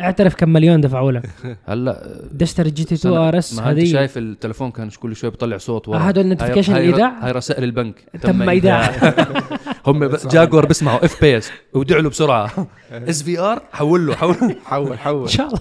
اعترف كم مليون دفعوا لك. هلا بتشتري GT 2 سنة- RS ما انت هديه شايف التلفون كان كل شوي بيطلع صوت ورا. هذا ال notification هاي- هاي- الإيداع؟ هاي رسائل البنك. تم إيداع. هم جاكوار بيسمعوا F-Pace ودعوا له بسرعة. SVR حول له حول حول حول. إن شاء الله.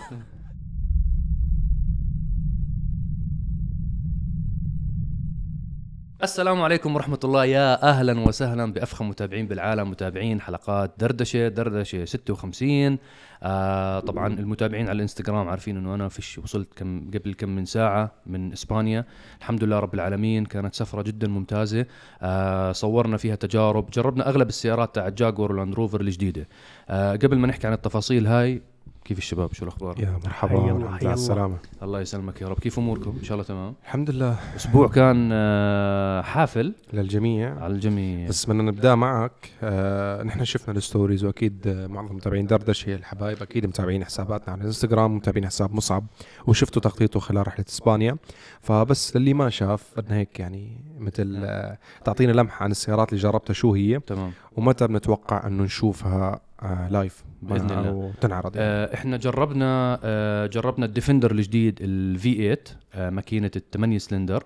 السلام عليكم ورحمة الله. يا أهلا وسهلا بأفخم متابعين بالعالم متابعين حلقات دردشة دردشة 56 آه طبعا المتابعين على الإنستغرام عارفين إنه أنا فيش وصلت كم قبل كم من ساعة من إسبانيا. الحمد لله رب العالمين كانت سفرة جدا ممتازة. آه صورنا فيها تجارب جربنا أغلب السيارات تاع جاكوار ولاند روفر الجديدة. آه قبل ما نحكي عن التفاصيل هاي كيف الشباب؟ شو الأخبار؟ يا مرحبا. ورحمة الله. الله. السلامة. الله يسلمك يا رب. كيف أموركم؟ إن شاء الله تمام. الحمد لله. أسبوع كان آه حافل. للجميع. على الجميع. بس بدنا نبدأ معك. آه نحن شفنا ال stories وأكيد معظم متابعين دردشة الحبايب. أكيد متابعين حساباتنا على الانستغرام متابعين حساب مصعب. وشفتوا تغطيته خلال رحلة إسبانيا. فبس للي ما شاف بدنا هيك يعني مثل آه تعطينا لمحة عن السيارات اللي جربتها. شو هي؟ تمام. ومتى بنتوقع إنه نشوفها آه live بإذن الله. أو تنعرض يعني. آه إحنا جربنا آه جربنا ال Defender الجديد ال V 8 آه ماكينة الثمانية سلندر آه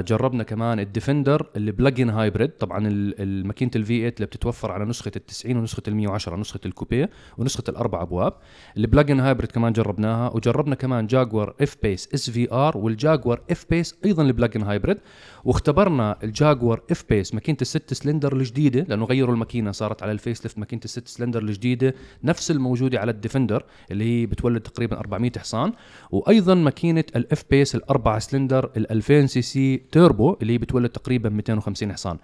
جربنا كمان ال Defender اللي plug-in hybrid طبعا ال- ال- ماكينة ال V 8 اللي بتتوفر على نسخة ال 90 ونسخة ال 110 نسخة ال coupe ونسخة الأربع أبواب. ال plug-in hybrid كمان جربناها وجربنا كمان جاكور اف بيس اس في ار والجاكوار F-Pace أيضا ال plug-in hybrid واختبرنا الجاكوار F-Pace ماكينة الست سلندر الجديدة لأنه غيروا الماكينة صارت على ال facelift ماكينة الست سلندر الجديدة نفس الموجودة على ال Defender اللي هي بتولد تقريبا 400 حصان. وأيضا ماكينة ال F-Pace الأربع سلندر ال 2000 cc turbo اللي هي بتولد تقريبا 250 حصان.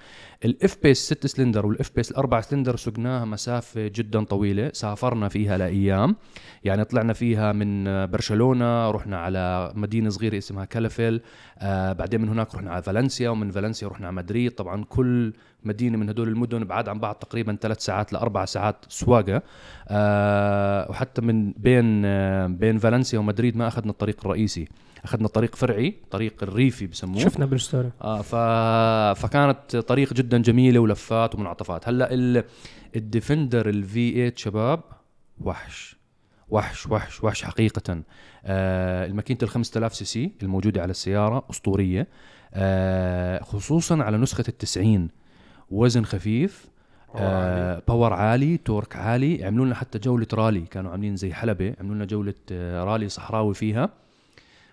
ال F-Pace 6 سلندر وال F-Pace الأربع سلندر سقناها مسافة جدا طويلة. سافرنا فيها لأيام. يعني طلعنا فيها من برشلونة رحنا على مدينة صغيرة اسمها كالافيل. آه بعدين من هناك رحنا على فالنسيا ومن فالنسيا رحنا على مدريد. طبعا كل مدينة من هدول المدن بعاد عن بعض تقريبا ثلاث ساعات لأربع ساعات سواقة. آه وحتى من بين آه بين فالنسيا ومدريد ما أخذنا الطريق الرئيسي. أخذنا طريق فرعي طريق الريفي بسموه. شفنا بال story آه ف... فكانت طريق جدا جميلة ولفات ومنعطفات هلأ ال... ال Defender ال V 8 شباب وحش. وحش وحش وحش حقيقة. آه الماكينة ال 5000 سي سي الموجودة على السيارة أسطورية. آه خصوصا على نسخة التسعين وزن خفيف. آه power عالي. torque عالي عملوا لنا حتى جولة رالي كانوا عاملين زي حلبة. عملوا لنا جولة آه رالي صحراوي فيها.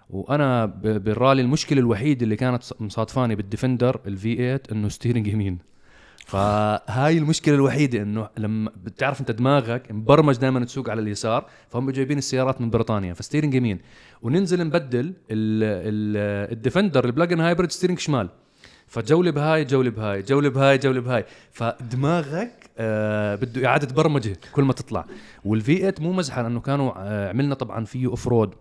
وأنا بالرالي المشكلة الوحيده اللي كانت مصادفاني بال Defender ال V 8 إنه steering يمين. فهاي المشكلة الوحيدة إنه لما بتعرف أنت دماغك مبرمج دائما تسوق على اليسار فهم جايبين السيارات من بريطانيا ف steering يمين. وننزل نبدل ال ال ال Defender ال plug-in hybrid steering شمال. فجولة بهاي جولة بهاي جولة بهاي جولة بهاي فدماغك آه بده إعادة برمجة كل ما تطلع. والفي 8 مو مزحة لأنه كانوا آه عملنا طبعا فيه أوف رود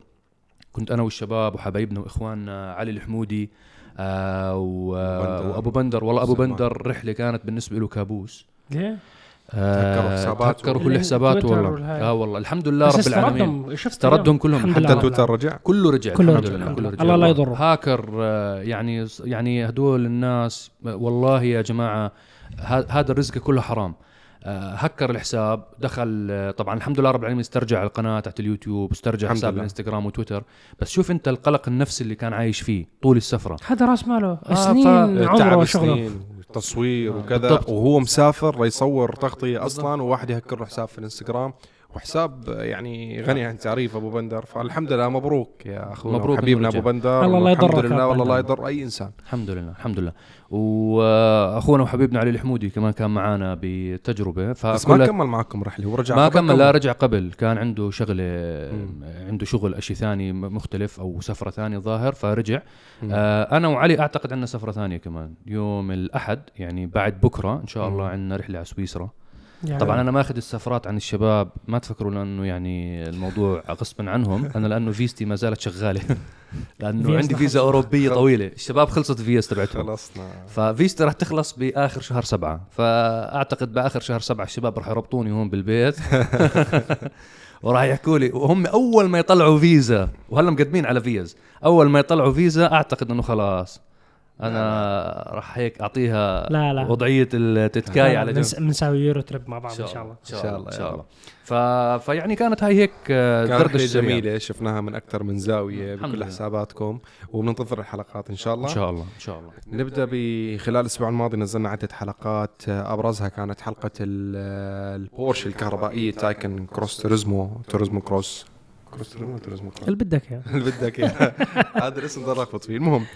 كنت أنا والشباب وحبايبنا وإخواننا علي الحمودي آه و- بندر. وأبو بندر والله أبو. بندر رحلة كانت بالنسبة له كابوس ليه؟ تهكروا حسابات تهكروا كل. حساباته تويتر والله. آه والله الحمد لله رب العالمين استردهم. كلهم حتى تويتر رجع كله رجع كله الحمد رجع. لله كله. رجع الله لا يضره. هاكر آه، يعني يعني هدول الناس والله يا جماعة ه- هذا الرزق كله حرام هكر الحساب دخل آه، طبعا الحمد لله رب العالمين استرجع القناة تحت اليوتيوب واسترجع حساب. الانستغرام وتويتر. بس شوف انت القلق النفسي اللي كان عايش فيه طول السفرة. هذا راس ماله. آه، سنين عمره وشغله. سنين تصوير آه، وكذا. بالضبط. وهو مسافر ليصور تغطية أصلا وواحد يهكر له حساب في الانستغرام. وحساب يعني غني عن تعريف أبو بندر فالحمد لله مبروك يا أخونا مبروك حبيبنا أبو. بندر الله لا الحمد يضرك لله والله لا. يضر أي إنسان الحمد لله الحمد لله وأخونا وحبيبنا علي الحمودي كمان كان معنا بتجربة بس ما كمل معكم رحلة ورجع ما. كمل لا رجع قبل كان عنده شغله. عنده شغل أشي ثاني مختلف أو سفرة ثانية ظاهر فرجع. آه أنا وعلي أعتقد عندنا سفرة ثانية كمان يوم الأحد يعني بعد بكرة إن شاء الله. عندنا رحلة على سويسرا يعني. طبعا أنا ماخذ السفرات عن الشباب ما تفكروا لأنه يعني الموضوع غصبا عنهم. أنا لأنه فيزتي ما زالت شغالة. لأنه عندي فيزا أوروبية طويلة. الشباب خلصت الفيز تبعتهم. خلصنا. ففيزتي راح تخلص بآخر شهر سبعة. فأعتقد بآخر شهر سبعة الشباب راح يربطوني هون بالبيت. وراح يحكوا لي وهم أول ما يطلعوا فيزا وهلا مقدمين على فيز. أول ما يطلعوا فيزا أعتقد إنه خلاص. أنا راح هيك أعطيها لا لا. وضعية التتكاي على جنب. بنس- بنساوي Euro trip مع بعض إن شاء الله ان شاء الله. إن شاء الله ف... فيعني كانت هاي هيك آه، كانت دردشة سريعة. جميلة شفناها من أكثر من زاوية الحمد بكل لله. حساباتكم وبننتظر الحلقات إن شاء الله. إن شاء الله إن شاء الله. نبدأ بخلال الأسبوع الماضي نزلنا عدة حلقات آه، أبرزها كانت حلقة ال- آه، البورش الكهربائية Taycan Cross Turismo Turismo Cross Cross Cross اللي بدك إياه. اللي بدك إياه. هذا الاسم ضل لخبط فيه المهم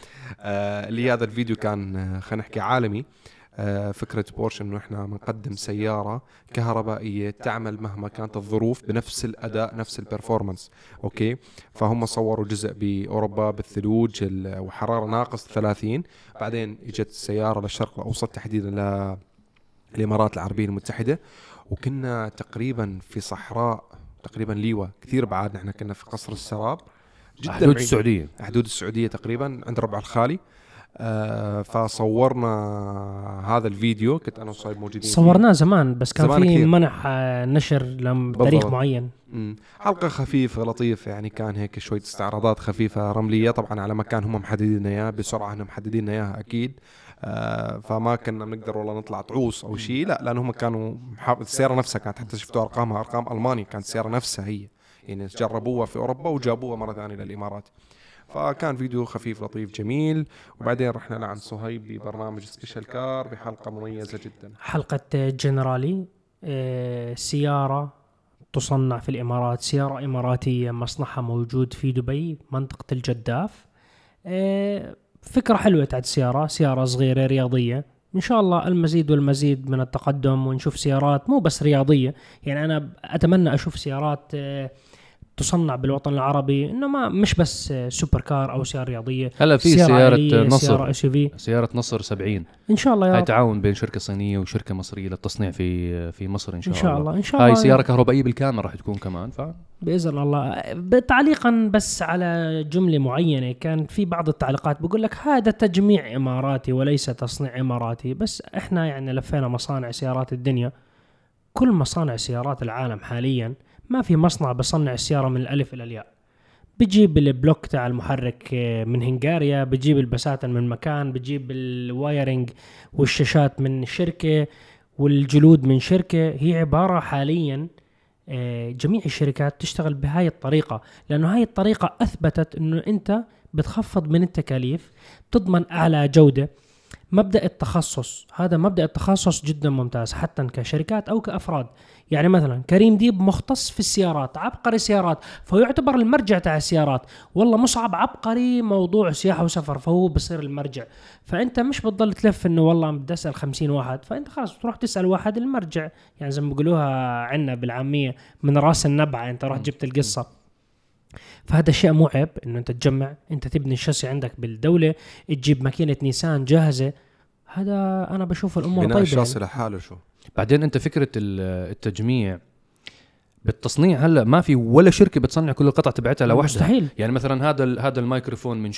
آه، اللي هذا الفيديو كان آه، خلينا نحكي عالمي آه، فكرة بورش إنه إحنا بنقدم سيارة كهربائية تعمل مهما كانت الظروف بنفس الأداء نفس ال performance okay؟ فهم صوروا جزء بأوروبا بالثلوج ال- وحرارة ناقص 30 بعدين إجت السيارة للشرق الأوسط تحديدا للامارات العربية المتحدة. وكنا تقريبا في صحراء تقريبا ليوة كثير بعاد نحن كنا في قصر السراب جدا حدود. السعودية حدود السعودية تقريبا عند ربع الخالي آه فصورنا هذا الفيديو كنت أنا وصايب موجودين. صورناه زمان بس كان زمان في كثير. منح آه، نشر لم تاريخ بالضبط. معين مم. حلقة خفيفة لطيفة يعني كان هيك شوية استعراضات خفيفة رملية طبعا على مكان هم محددين إياه بسرعة هم محددين إياها أكيد آه فما كنا بنقدر والله نطلع طعوس أو شيء لا لأن هم كانوا السيارة نفسها كانت حتى شفتوا ارقامها أرقام المانيا كانت السيارة نفسها هي. يعني جربوها في أوروبا وجابوها مرة ثانية للإمارات. فكان فيديو خفيف لطيف جميل. وبعدين رحنا لعند صهيب ببرنامج special car بحلقة مميزة جدا. حلقة آه، جنرالي آه، سيارة تصنع في الإمارات سيارة إماراتية مصنعها موجود في دبي منطقة الجداف. آه، فكرة حلوة تاعت السيارة سيارة صغيرة رياضية. إن شاء الله المزيد والمزيد من التقدم ونشوف سيارات مو بس رياضية. يعني أنا أتمنى أشوف سيارات آه، تصنع بالوطن العربي إنه ما مش بس super car أو سيارة رياضية هلا في سيارة عائلية، نصر. سيارة S في سيارة نصر 70 إن شاء الله يا هاي تعاون بين شركة صينية وشركة مصرية للتصنيع في في مصر إن شاء, إن شاء الله. إن شاء الله هاي سيارة كهربائية بالكامل راح تكون كمان ف بإذن الله. تعليقا بس على جملة معينة كان في بعض التعليقات بيقول لك هذا تجميع إماراتي وليس تصنيع إماراتي بس إحنا يعني لفينا مصانع سيارات الدنيا. كل مصانع سيارات العالم حاليا ما في مصنع بصنع السيارة من الألف إلى الياء. بجيب البلوك تاع المحرك آه، من هنغاريا بجيب البساتم من مكان بجيب ال wiring والشاشات من شركة والجلود من شركة. هي عبارة حاليا آه، جميع الشركات تشتغل بهاي الطريقة لأنه هاي الطريقة أثبتت أنه أنت بتخفض من التكاليف تضمن أعلى جودة. مبدأ التخصص هذا مبدأ التخصص جدا ممتاز حتى كشركات أو كأفراد. يعني مثلا كريم ديب مختص في السيارات عبقري سيارات فيعتبر المرجع تاع السيارات. والله مصعب عبقري موضوع سياحة وسفر فهو بصير المرجع. فأنت مش بتضل تلف أنه والله بدي أسأل خمسين واحد فأنت خلاص بتروح تسأل واحد المرجع. يعني زي ما بيقولوها عندنا بالعامية من رأس النبعة أنت رحت جبت القصة. فهذا شيء مو عيب إنه أنت تجمع أنت تبني الشاسي عندك بالدولة تجيب ماكينة نيسان جاهزة هذا أنا بشوف الأمور بناء طيبة الشاصي يعني. لحاله شو؟ بعدين أنت فكرة ال- التجميع بالتصنيع هلأ ما في ولا شركة بتصنع كل القطع تبعتها لوحدها. مستحيل. يعني مثلا هذا ال- هذا الميكروفون من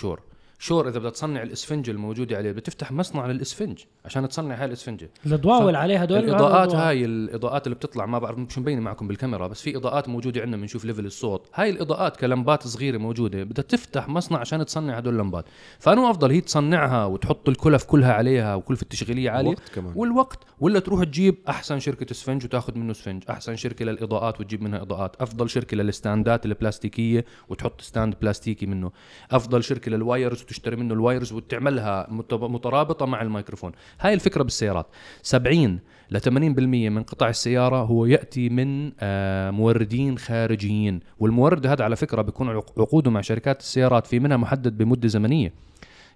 sure إذا بدها تصنع الإسفنج الموجودة عليه بدها تفتح مصنع للإسفنج عشان تصنع هاي الاسفنجه الاضواء ف- والعليه هدول الإضاءات هاي الإضاءات اللي بتطلع ما بعرف مش مبينة معكم بالكاميرا بس في إضاءات موجودة عندنا بنشوف level الصوت. هاي الإضاءات كلمبات صغيرة موجودة بدها تفتح مصنع عشان تصنع هدول اللمبات. فانو أفضل هي تصنعها وتحط الكلف كلها عليها وكلفه التشغيلية عالية. كمان. والوقت. ولا تروح تجيب أحسن شركة إسفنج وتاخذ منه إسفنج. أحسن شركة للإضاءات وتجيب منها إضاءات. أفضل شركة لل standات البلاستيكية وتحط stand بلاستيكي منه. أفضل شركة لل wires وتشتري منه ال wires وتعملها مت- مترابطة مع الميكروفون. هاي الفكرة بالسيارات. 70 ل 80% من قطع السيارة هو يأتي من آه، موردين خارجيين. والمورد هذا على فكرة بيكون عق- عقوده مع شركات السيارات في منها محدد بمدة زمنية.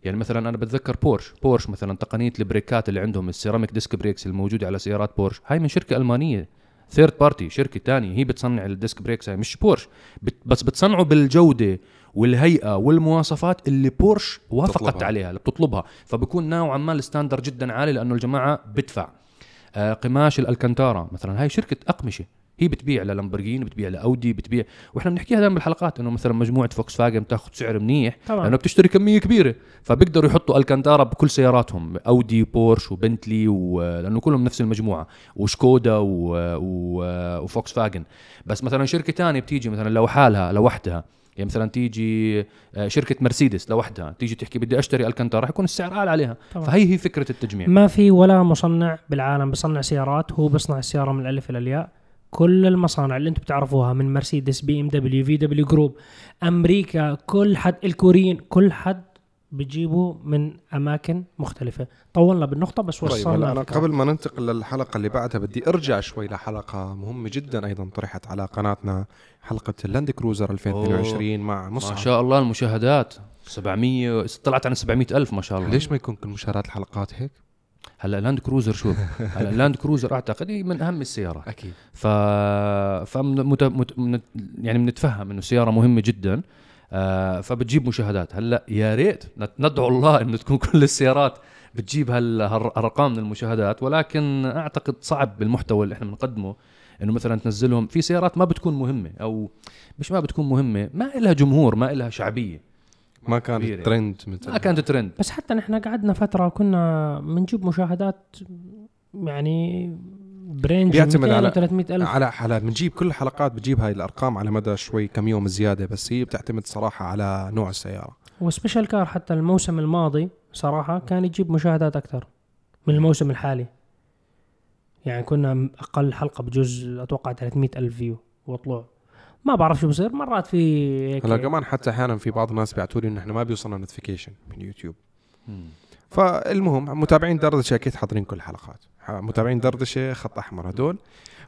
يعني مثلا أنا بتذكر بورش. بورش مثلا تقنية ال brakeات اللي عندهم ال ceramic disc brakes الموجودة على سيارات بورش. هاي من شركة ألمانية. third party شركة تانية هي بتصنع ال disc brakes هاي مش بورش. but بس بتصنعه بالجودة والهيئة والمواصفات اللي بورش وافقت بتطلبها. عليها اللي بتطلبها. فبكون نوعا ما ال standard جدا عالي لأنه الجماعة بدفع آه قماش الألكانتارا مثلا هاي شركة أقمشة. هي بتبيع للامبرجيني بتبيع لأودي بتبيع. وإحنا بنحكيها دائما بالحلقات إنه مثلا مجموعة فوكس فاجن بتاخذ سعر منيح طبعا. لأنه بتشتري كمية كبيرة. فبيقدروا يحطوا ألكانتارا بكل سياراتهم أودي وبورش وبنتلي و... لأنه كلهم نفس المجموعة وشكودا و... و... وفوكس فاجن بس مثلا شركة ثانية بتيجي مثلا لو حالها لوحدها. يعني مثلا تيجي آه، شركة مرسيدس لوحدها. تيجي تحكي بدي أشتري ألكانتارا رح يكون السعر أعلى عليها. طبعا. فهي هي فكرة التجميع. ما في ولا مصنع بالعالم بيصنع سيارات هو بيصنع السيارة من الألف إلى الياء. كل المصانع اللي أنتم بتعرفوها من مرسيدس بي ام دبليو VW Group أمريكا كل حد الكوريين كل حد بتجيبوا من أماكن مختلفة طولنا بالنقطة بس طيب وصلنا هلا أنا الفكرة. قبل ما ننتقل للحلقة اللي بعدها بدي أرجع شوي لحلقة مهمة جدا أيضا طرحت على قناتنا حلقة اللاند كروزر 2022 مع مصعب ما شاء الله المشاهدات 700 طلعت عن 700 ألف ما شاء الله ليش ما يكون كل مشاهدات الحلقات هيك؟ هلا لاند كروزر شوف هلا لاند كروزر أعتقد هي من أهم السيارات أكيد. ف فمت... مت... من... يعني بنتفهم إنه سياره مهمة جدا. آه فبتجيب مشاهدات. هلا يا ريت ندعو الله إنه تكون كل السيارات بتجيب هال- هالارقام من المشاهدات. ولكن أعتقد صعب بالمحتوى اللي إحنا بنقدمه إنه مثلا تنزلهم في سيارات ما بتكون مهمة أو مش ما بتكون مهمة ما لها جمهور ما لها شعبية. ما كان كبيرة. ترند مثل ما كانت ترند بس حتى نحن قعدنا فترة كنا بنجيب مشاهدات يعني bring بيعتمد 200 على- و 300 ألف. على حالات بنجيب كل الحلقات بتجيب هاي الأرقام على مدى شوي كم يوم زيادة بس هي بتعتمد صراحة على نوع السيارة. و special car حتى الموسم الماضي صراحة كان يجيب مشاهدات أكثر من الموسم الحالي. يعني كنا أقل حلقة بجوز أتوقع 300 ألف view وطلوع. ما بعرف شو بصير مرات في هيك هلا كمان حتى أحيانا في بعض الناس بيبعتوا لي انه إحنا ما بيوصلنا notification من يوتيوب. فالمهم متابعين دردشة أكيد حاضرين كل الحلقات متابعين دردشة خط أحمر هدول.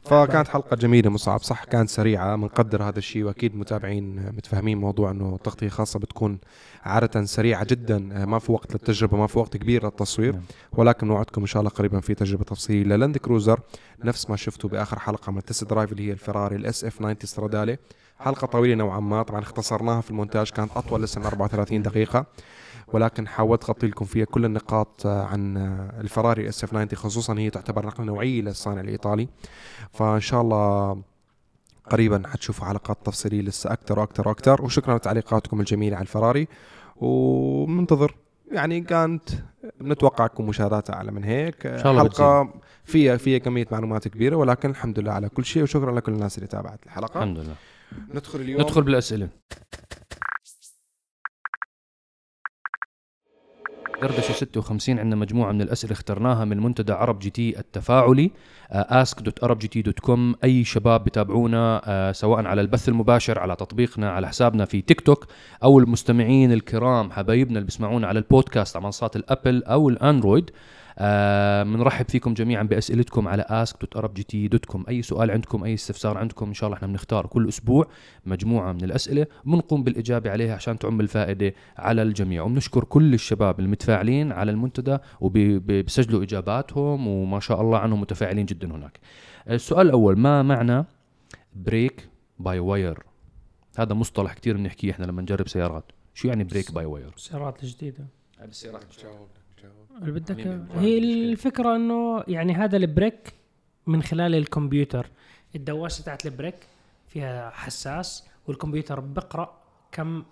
فكانت حلقة جميلة مصعب. صح كانت سريعة بنقدر هذا الشيء وأكيد متابعين متفاهمين موضوع إنه تغطية خاصة بتكون عادة سريعة جدا. ما في وقت للتجربة ما في وقت كبير للتصوير. نعم. ولكن نوعدكم إن شاء الله قريبا في تجربة تفصيلية للاند كروزر. نفس ما شفتوا بآخر حلقة من test drive اللي هي الفراري ال SF 90 Stradale حلقة طويلة نوعا ما. طبعا اختصرناها في المونتاج كانت أطول لسه من 34 دقيقة. ولكن حاولت أغطي لكم فيها كل النقاط آه، عن آه، الفراري SF 90 خصوصا هي تعتبر نقله نوعيه للصانع الإيطالي. فإن شاء الله قريبا حتشوفوا حلقات تفصيلية لسه أكثر وأكثر وأكثر. وشكرا لتعليقاتكم الجميلة على الفراري. ومنتظر يعني كانت بنتوقع تكون مشاهداتها أعلى من هيك. إن شاء الله حلقة فيها فيها كمية معلومات كبيرة ولكن الحمد لله على كل شيء. وشكرا لكل الناس اللي تابعت الحلقة. الحمد لله. ندخل اليوم. ندخل بالأسئلة. دردشه 56 عندنا مجموعة من الأسئلة اخترناها من منتدى عرب جي تي التفاعلي ask.arabgt.com أي شباب بتابعونا آه، سواء على البث المباشر على تطبيقنا على حسابنا في تيك توك أو المستمعين الكرام حبايبنا اللي بيسمعونا على البودكاست على منصات الأبل أو الأندرويد. آه، بنرحب فيكم جميعا بأسئلتكم على ask.arabgt.com أي سؤال عندكم أي استفسار عندكم إن شاء الله إحنا بنختار كل أسبوع مجموعة من الأسئلة بنقوم بالإجابة عليها عشان تعم الفائدة على الجميع. وبنشكر كل الشباب المتفاعلين على المنتدى وبيسجلوا إجاباتهم وما شاء الله عنهم متفاعلين جدا هناك. السؤال الأول ما معنى brake by wire هذا مصطلح كتير بنحكيه إحنا لما نجرب سيارات. شو يعني brake by wire السيارات الجديدة. هذه السيارات بدك يعني. هي الفكرة إنه يعني هذا ال brake من خلال الكمبيوتر. الدواسة تاعت ال brake فيها حساس والكمبيوتر بقرأ كم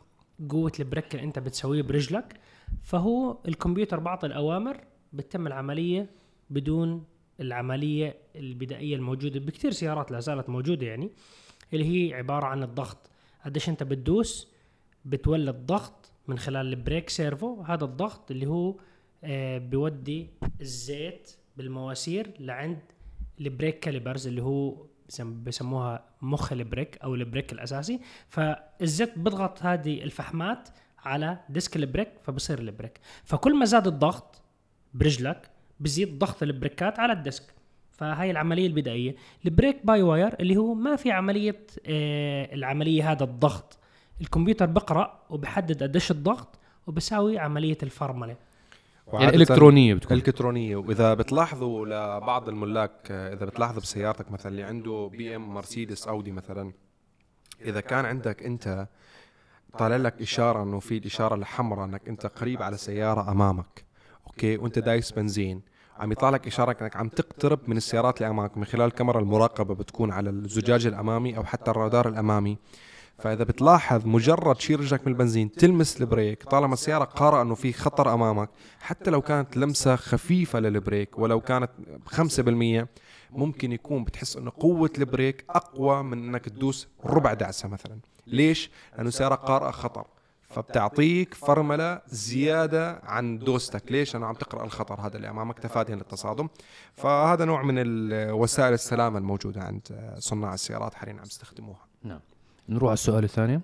قوة ال brake اللي أنت بتسويه برجلك. فهو الكمبيوتر بعطي الأوامر بتتم العملية بدون العملية البدائية الموجودة. بكثير سيارات لا زالت موجودة يعني اللي هي عبارة عن الضغط. قديش أنت بتدوس بتولد ضغط من خلال ال brake servo. هذا الضغط اللي هو بيودي الزيت بالمواسير لعند ال brake calipers اللي هو بسم- بسموها مخ ال brake أو ال brake الأساسي. فالزيت بيضغط هذه الفحمات على disc ال brake فبصير ال brake. فكل ما زاد الضغط برجلك بزيد ضغط البريكات على ال disc. فهاي العملية البدائية. ال brake by wire اللي هو ما في عملية آه العملية هذا الضغط. الكمبيوتر بقرأ وبحدد قديش الضغط وبساوي عملية الفرمله يعني إلكترونية بتكون. إلكترونية. وإذا بتلاحظوا لبعض الملاك إذا بتلاحظوا بسيارتك مثلا اللي عنده بي إم مرسيدس أودي مثلا إذا كان عندك أنت طالع لك إشارة إنه في الإشارة الحمراء إنك أنت قريب على سيارة أمامك okay؟ وأنت دايس بنزين عم يطلع لك إشارة إنك عم تقترب من السيارات اللي أمامك من خلال الكاميرا المراقبة بتكون على الزجاج الأمامي أو حتى الرادار الأمامي. فإذا بتلاحظ مجرد شيل رجلك من البنزين تلمس ال brake طالما السيارة قارئة إنه في خطر أمامك حتى لو كانت لمسة خفيفة لل brake ولو كانت 5% ممكن يكون بتحس إنه قوة البريك أقوى من إنك تدوس ربع دعسة مثلا. ليش؟ لأنه سياره قارئة خطر فبتعطيك فرملة زيادة عن دوستك. ليش؟ أنا عم تقرأ الخطر هذا اللي أمامك تفاديا للتصادم. فهذا نوع من وسائل السلامة الموجودة عند صناع السيارات حاليا عم يستخدموها. نروح على السؤال الثاني.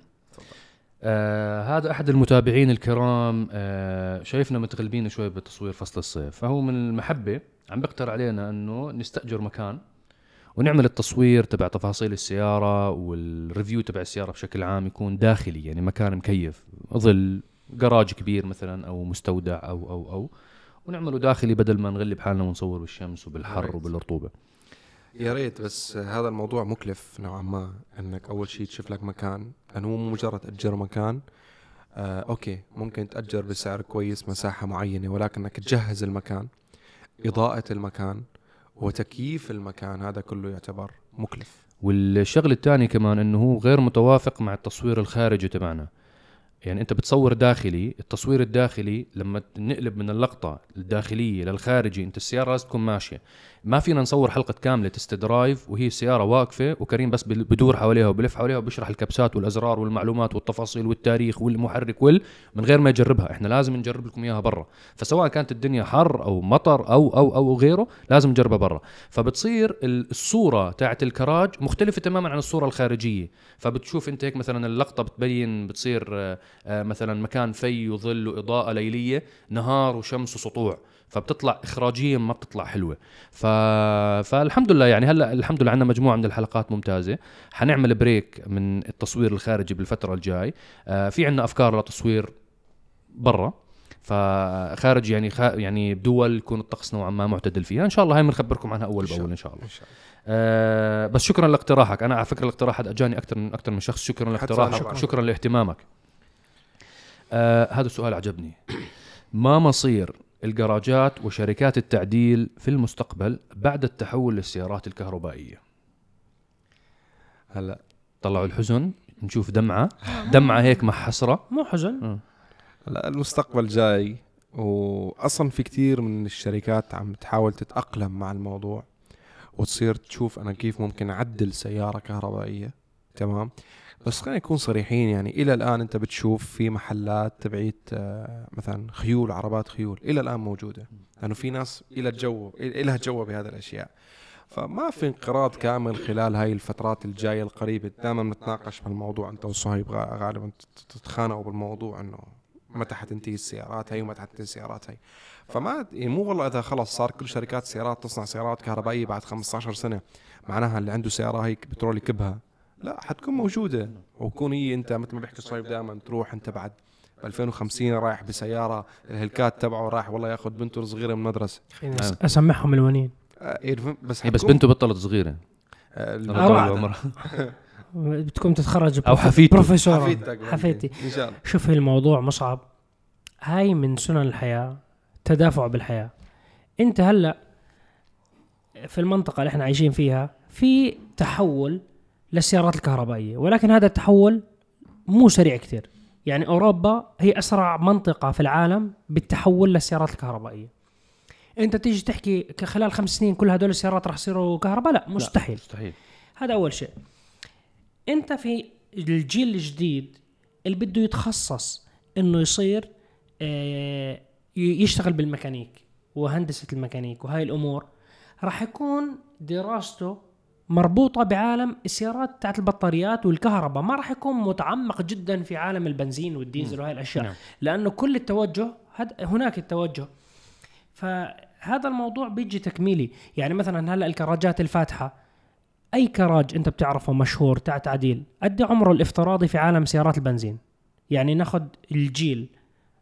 آه هذا أحد المتابعين الكرام آه شايفنا متغلبين شوي بتصوير فصل الصيف. فهو من المحبة عم بيقترح علينا إنه نستأجر مكان ونعمل التصوير تبع تفاصيل السيارة وال review تبع السيارة بشكل عام يكون داخلي يعني مكان مكيف ظل جراج كبير مثلا أو مستودع أو أو أو. ونعمله داخلي بدل ما نغلب حالنا ونصور بالشمس وبالحر. وبالرطوبة. يا ريت بس هذا الموضوع مكلف نوعا ما إنك أول شيء تشوف لك مكان. لأنه مو مجرد تأجر مكان. آه okay ممكن تأجر بسعر كويس مساحة معينة ولكنك تجهز المكان إضاءة المكان وتكييف المكان هذا كله يعتبر مكلف. والشغل الثاني كمان إنه هو غير متوافق مع التصوير الخارجي تبعنا. يعني أنت بتصور داخلي التصوير الداخلي لما نقلب من اللقطة الداخلية للخارجي أنت السيارة لازم تكون ماشية. ما فينا نصور حلقة كاملة تست درايف وهي السيارة واقفة وكريم بس بدور حواليها وبلف حواليها وبيشرح الكبسات والأزرار والمعلومات والتفاصيل والتاريخ والمحرك وال من غير ما يجربها. إحنا لازم نجرب لكم إياها برا. فسواء كانت الدنيا حر أو مطر أو أو أو غيره لازم نجربها برا. فبتصير ال- الصورة تاعت الكراج مختلفة تماما عن الصورة الخارجية. فبتشوف أنت هيك مثلا اللقطة بتبين بتصير آه، مثلا مكان في وظل واضاءه ليلية نهار وشمس وسطوع فبتطلع اخراجيا ما بتطلع حلوة. ف... فالحمد لله يعني هلأ الحمد لله عندنا مجموعة من الحلقات ممتازة. حنعمل بريك من التصوير الخارجي بالفترة الجاي. آه في عندنا أفكار لتصوير برا فخارج يعني خ... يعني بدول يكون الطقس نوعا ما معتدل فيها. إن شاء الله هاي بنخبركم عنها أول إن بأول إن شاء الله. ان شاء الله. آه بس شكرا لاقتراحك. أنا على فكرة الاقتراح أجاني أكثر من أكثر من شخص. شكرا لاقتراحك. شكرا, شكرا لاهتمامك. آه هذا السؤال عجبني. ما مصير الجراجات وشركات التعديل في المستقبل بعد التحول للسيارات الكهربائية؟ هلا طلعوا الحزن نشوف دمعة. دمعة هيك مع حسرة. مو حزن. هلا المستقبل جاي واصلا في كثير من الشركات عم تحاول تتأقلم مع الموضوع وتصير تشوف أنا كيف ممكن أعدل سيارة كهربائية. تمام؟ بس خلينا نكون صريحين يعني إلى الآن أنت بتشوف في محلات تبعيت آه، مثلا خيول عربات خيول إلى الآن موجودة. لأنه في ناس إلى جو الها جو بهذه الأشياء. فما في انقراض كامل خلال هاي الفترات الجاية القريبة دائما نتناقش بالموضوع. أنت وصهيب غا- غالبا تت- تتخانقوا بالموضوع إنه متى حتنتهي السيارات هي ومتى حتنتهي السيارات هي. فما يعني مو والله إذا خلص صار كل شركات السيارات تصنع سيارات كهربائية بعد 15 سنة معناها اللي عنده سيارة هي بترول يكبها. لا حتكون موجودة. وكون هي أنت مثل ما بيحكي صهيب دائما تروح أنت بعد ب 2050 رايح بسيارة الهلكات تبعه رايح والله ياخذ بنته الصغيرة من المدرسة. خليني. أس- أسمعهم الونين. آه، إيه، بس هي بس بنته بطلت صغيرة. آه،. بتكون تتخرج أو بروف- حفيدته. بروفيسور حفيدتك حفيدتي. إن شاء الله. شوف الموضوع مصعب. هاي من سنن الحياة تدافع بالحياة. أنت هلأ في المنطقة اللي إحنا عايشين فيها في تحول للسيارات الكهربائية. ولكن هذا التحول مو سريع كثير. يعني أوروبا هي أسرع منطقة في العالم بالتحول للسيارات الكهربائية. أنت تيجي تحكي خلال خمس سنين كل هدول السيارات راح يصيروا كهرباء؟ لا مستحيل. مستحيل. هذا أول شيء. أنت في الجيل الجديد اللي بده يتخصص إنه يصير آه، يشتغل بالميكانيك وهندسة الميكانيك وهاي الأمور راح يكون دراسته مربوطة بعالم السيارات تاعت البطاريات والكهرباء. ما راح يكون متعمق جدا في عالم البنزين والديزل وهاي الأشياء نعم. لأنه كل التوجه هد هناك التوجه. فهذا الموضوع بيجي تكميلي. يعني مثلا هلأ الكراجات الفاتحة أي كراج أنت بتعرفه مشهور تاع تعديل قد عمره الافتراضي في عالم سيارات البنزين؟ يعني ناخذ الجيل.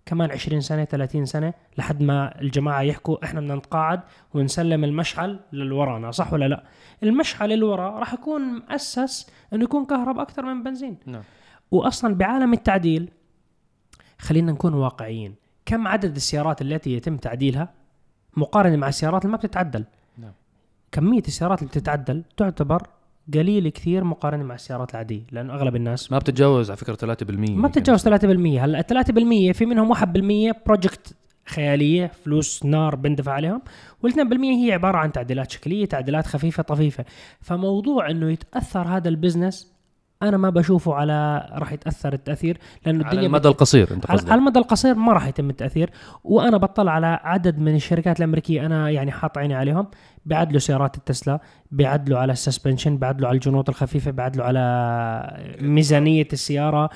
كمان 20 سنة 30 سنة لحد ما الجماعة يحكوا إحنا بدنا نتقاعد ونسلم المشعل للورانا صح ولا لا؟ المشعل اللي راح يكون مؤسس إنه يكون كهرباء أكثر من بنزين. نعم. واصلا بعالم التعديل خلينا نكون واقعيين كم عدد السيارات التي يتم تعديلها؟ مقارنة مع السيارات اللي ما بتتعدل. نعم. كمية السيارات اللي بتتعدل تعتبر قليل كثير مقارنة مع السيارات العادية لأنه أغلب الناس ما بتتجاوز على فكرة 3% ما بتتجاوز 3% هلأ 3% في منهم 1% بروجكت خيالية فلوس نار بندفع عليهم وال2% هي عبارة عن تعديلات شكلية تعديلات خفيفة طفيفة. فموضوع إنه يتأثر هذا ال business أنا ما بشوفه على راح يتأثر التأثير لأنه على الدنيا المدى القصير أنت على قصدك. على المدى القصير ما راح يتم التأثير وأنا بطلع على عدد من الشركات الأمريكية أنا يعني حاط عيني عليهم. بيعدلوا سيارات التسلا بيعدلوا على ال suspension بيعدلوا على الجنوط الخفيفة بيعدلوا على ميزانية السيارة.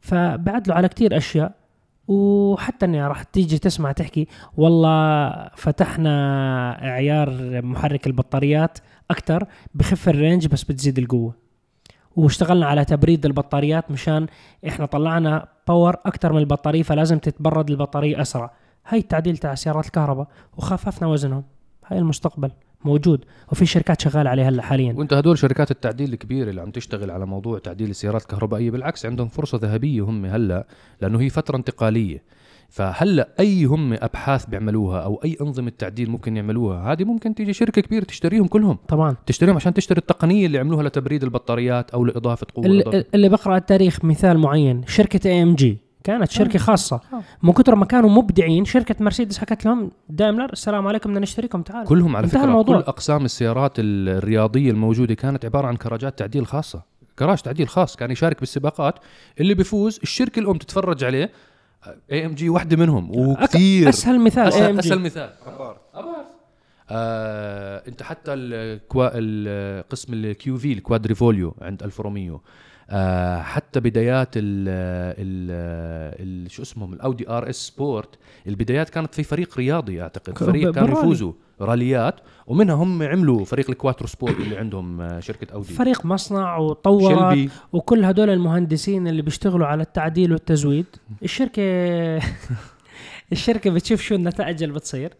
فبيعدلوا على كتير أشياء. وحتى إني راح تيجي تسمع تحكي والله فتحنا عيار محرك البطاريات أكثر بخف ال range بس بتزيد القوة. واشتغلنا على تبريد البطاريات مشان إحنا طلعنا power أكثر من البطارية فلازم تتبرد البطارية أسرع. هاي التعديل تاع سيارات الكهرباء وخففنا وزنهم. هاي المستقبل موجود وفي شركات شغالة عليه هلأ حاليا. وإنت هدول شركات التعديل الكبيرة اللي عم تشتغل على موضوع تعديل السيارات الكهربائية بالعكس عندهم فرصة ذهبية هم هلأ لأنه هي فترة انتقالية. فهلأ أي هم أبحاث بيعملوها أو أي أنظمة تعديل ممكن يعملوها هذه ممكن تيجي شركة كبيرة تشتريهم كلهم. طبعا. تشتريهم عشان تشتري التقنية اللي عملوها لتبريد البطاريات أو لإضافة قوة اللي, إضافة. اللي بقرأ التاريخ مثال معين شركة AMG كانت شركة خاصة. من كثر ما كانوا مبدعين شركة مرسيدس حكت لهم دايملر السلام عليكم بدنا نشتريكم تعالوا. كلهم على فكرة الموضوع. كل أقسام السيارات الرياضية الموجودة كانت عبارة عن كراجات تعديل خاصة. كراج تعديل خاص كان يشارك بالسباقات. اللي بيفوز الشركة الأم تتفرج عليه. AMG واحدة منهم وكثير. أسهل مثال اسهل, AMG. أسهل مثال. آه، أنت حتى الكوا القسم ال QV ال Quadrifoglio عند الفا روميو آه حتى بدايات ال ال شو اسمهم الأودي RS Sport البدايات كانت في فريق رياضي أعتقد. فريق كانوا. يفوزوا راليات ومنها هم عملوا فريق الكواترو سبورت اللي عندهم آه، شركة أودي. فريق مصنع شلبي. وكل هدول المهندسين اللي بيشتغلوا على التعديل والتزويد. الشركة الشركة بتشوف شو النتائج اللي بتصير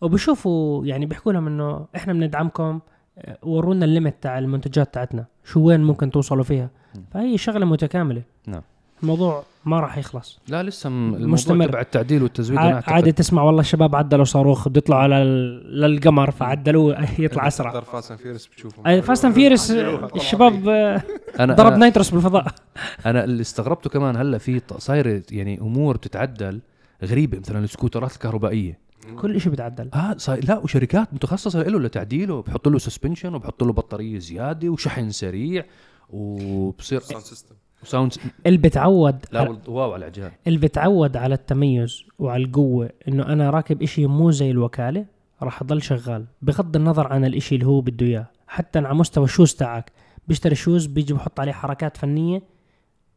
وبشوفوا يعني بيحكوا لهم إنه إحنا بندعمكم آه، ورونا ال limit تاع المنتجات تاعتنا شو وين ممكن توصلوا فيها. فهي شغلة متكاملة. نعم. الموضوع ما راح يخلص. لا لسه م- الموضوع مستمر. تبع التعديل والتزويد ع- عادي تسمع والله الشباب عدلوا صاروخ بده يطلعوا على ال- للقمر فعدلوه يطلع أسرع. Fast and Furious بتشوفهم Fast and Furious الشباب آه، أنا ضرب أنا, nitrous بالفضاء. أنا اللي استغربته كمان هلأ في صايرة يعني أمور بتتعدل غريبة مثلا السكوترات الكهربائية. كل شيء بيتعدل. آه صاير لا وشركات متخصصة له لتعديله بحط له suspension وبحط له بطارية زيادة وشحن سريع وبصير sound system sound اللي بتعود لا واو على العجال اللي بتعود على التميز وعلى القوة إنه أنا راكب إشي مو زي الوكالة راح أضل شغال. بغض النظر عن الإشي اللي هو بده إياه. حتى على مستوى ال shoes تاعك. بيشتري shoes بيجي بحط عليه حركات فنية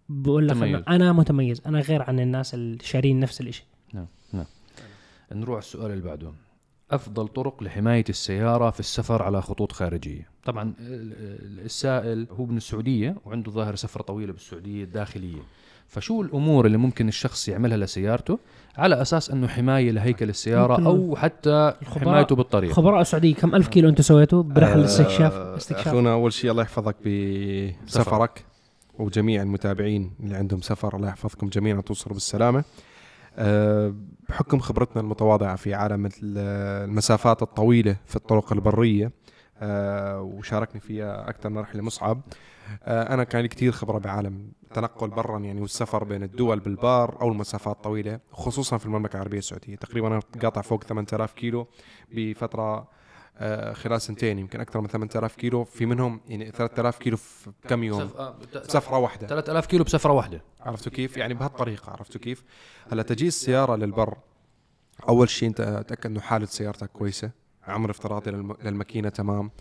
بقول لك. إنه أنا متميز. أنا غير عن الناس اللي شارين نفس الإشي. نعم نعم. نروح السؤال اللي بعده. أفضل طرق لحماية السيارة في السفر على خطوط خارجية. طبعا ال- ال- السائل هو من السعودية وعنده ظاهر سفره طويلة بالسعودية الداخلية. فشو الأمور اللي ممكن الشخص يعملها لسيارته؟ على أساس أنه حماية لهيكل السيارة أو حتى حمايته بالطريق. خبراء السعودية كم ألف كيلو أنتم سويتوا برحلة استكشاف آه، استكشاف؟ أخونا أول شيء الله يحفظك بسفرك وجميع المتابعين اللي عندهم سفر الله يحفظكم جميعا توصلوا بالسلامة. بحكم خبرتنا المتواضعة في عالم ال- المسافات الطويلة في الطرق البرية آه، وشاركني فيها أكثر من رحلة مصعب. آه، أنا كان لي كثير خبرة بعالم التنقل برا يعني والسفر بين الدول بالبار أو المسافات الطويله خصوصا في المملكة العربية السعودية. تقريبا أنا قاطع فوق 8000 كيلو بفترة آه، خلال سنتين يمكن أكثر من 8000 كيلو. في منهم يعني 3000 كيلو في كم؟ يوم سفره واحدة. 3000 كيلو بسفره واحدة. عرفتوا كيف؟ يعني بهالطريقة عرفتوا كيف؟ هلا تجي السيارة للبر أول شيء أنت تأكد إنه حالة سيارتك كويسة عمر افتراضي للم- للماكينة تمام.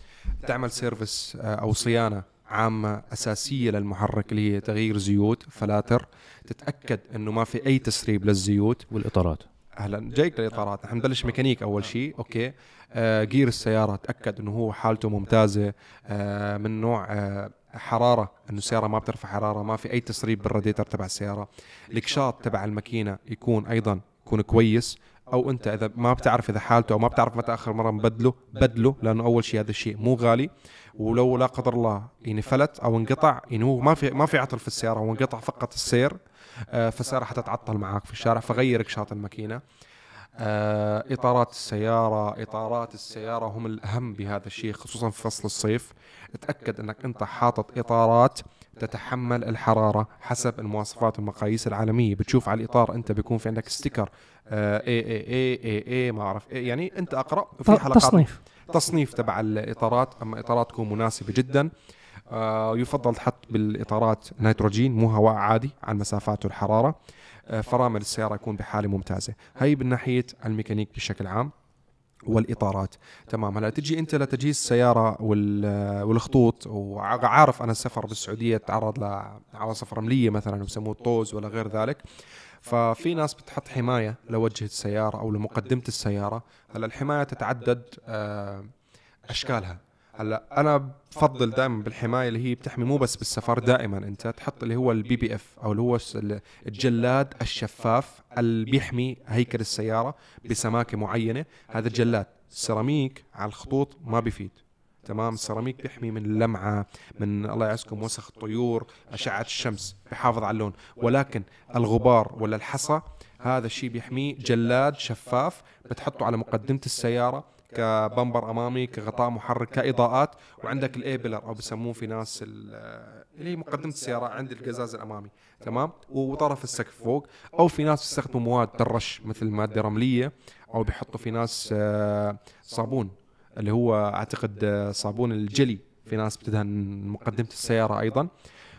تعمل service آه، أو صيانة عامة أساسية للمحرك اللي هي تغيير زيوت فلاتر. تتأكد إنه ما في أي تسريب للزيوت. والإطارات. هلا جايك للاطارات نحن نبلش ميكانيك أول شيء. okay. آه gear السيارة. تأكد إنه هو حالته ممتازة. آه من نوع آه حرارة. إنه السيارة ما بترفع حرارة. ما في أي تسريب بالراديتر تبع السيارة. الكشاط تبع الماكينة يكون أيضا يكون كويس. أو أنت إذا ما بتعرف إذا حالته أو ما بتعرف متى آخر مرة مبدله بدله. لأنه أول شيء هذا الشيء مو غالي. ولو لا قدر الله يعني فلت أو انقطع يعني هو ما في ما في عطل في السيارة. وانقطع فقط السير. آه، فالسياره حتتعطل معك في الشارع فغير كشاط الماكينة. آه، إطارات السيارة إطارات السيارة هم الأهم بهذا الشيء خصوصا في فصل الصيف. تأكد إنك أنت حاطط إطارات تتحمل الحرارة حسب المواصفات والمقاييس العالمية. بتشوف على الإطار أنت بيكون في عندك sticker اي اي اي اي اي ما أعرف. إيه يعني أنت أقرأ في حلقات تصنيف. تصنيف تبع الإطارات أما اطارات تكون مناسبة جدا. آه يفضل تحط بالإطارات نيتروجين مو هواء عادي على المسافات والحراره آه فرامل السيارة يكون بحالة ممتازة. هي من ناحية الميكانيك بشكل عام والإطارات. تمام. هلا تجي أنت لتجهيز السيارة وال- والخطوط وعارف أنا السفر بالسعودية تعرض لعواصف رمليه مثلا بسموه الطوز ولا غير ذلك. ففي ناس بتحط حماية لوجه السيارة أو لمقدمة السيارة. هلا الحماية تتعدد آه، أشكالها. هلا أنا بفضل دائما بالحماية اللي هي بتحمي مو بس بالسفر دائما أنت تحط اللي هو ال PPF أو اللي هو الجلاد الشفاف اللي بيحمي هيكل السيارة بسماكة معينة. هذا الجلاد السيراميك على الخطوط ما بيفيد. تمام؟ السيراميك بيحمي من اللمعه من الله يعزكم وسخ الطيور أشعة الشمس بيحافظ على اللون. ولكن الغبار ولا الحصى هذا الشيء بيحميه جلاد شفاف بتحطه على مقدمة السيارة. كبمبر أمامي كغطاء محرك كإضاءات. وعندك الاي بيلر أو بسموه في ناس ال- اللي هي مقدمة السيارة عند القزاز الأمامي. تمام؟ وطرف السقف فوق. أو في ناس بيستخدموا مواد ترش مثل مادة رملية. أو بيحطوا في ناس آه، صابون اللي هو أعتقد آه، صابون الجلي. في ناس بتدهن مقدمة السيارة أيضا.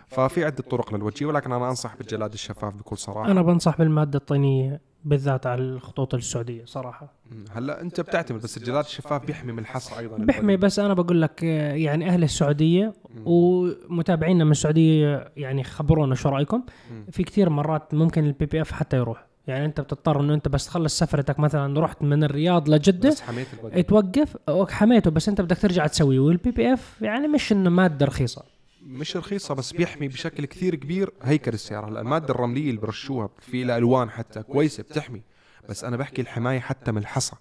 ففي عدة طرق للوجه. ولكن أنا أنصح بالجلاد الشفاف بكل صراحة. أنا بنصح بالمادة الطينية. بالذات على الخطوط السعودية صراحة. هلا انت بتعتمد بس الجلاد الشفاف بيحمي من الحصى أيضا بيحمي بس أنا بقول لك يعني أهل السعودية ومتابعينا من السعودية يعني خبرونا شو رأيكم. في كثير مرات ممكن ال PPF حتى يروح. يعني أنت بتضطر إنه أنت بس تخلص سفرتك مثلا رحت من الرياض لجدة بس حميت توقف حميته بس أنت بدك ترجع تسويه. وال PPF يعني مش إنه مادة رخيصة. مش رخيصة بس بيحمي بشكل كثير كبير. هيكل السيارة. هلا المادة الرملية اللي برشوها في لها ألوان حتى كويسة بتحمي. بس أنا بحكي الحماية حتى من الحصى.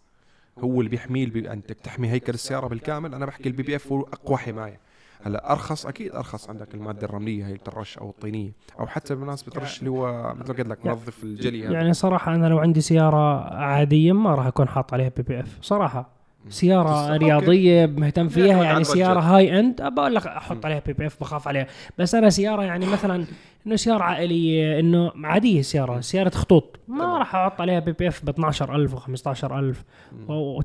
هو اللي بيحميه البي... أنت بتحمي هيكل السيارة بالكامل أنا بحكي ال PPF هو أقوى حماية. هلا أرخص أكيد أرخص عندك المادة الرملية هي اللي بترش أو الطينية. أو حتى الناس بترش اللي هو مثل ما قلت لك منظف الجلي يعني صراحة أنا لو عندي سيارة عادية ما راح أكون حاط عليها PPF صراحة. سيارة. رياضية مهتم فيها يعني. سيارة high end بقول لك أحط. عليها PPF بخاف عليها بس أنا سيارة يعني مثلا إنه سيارة عائلية إنه عادية سيارة سيارة خطوط ما. راح أحط عليها PPF ب 12000 و15000 مم. و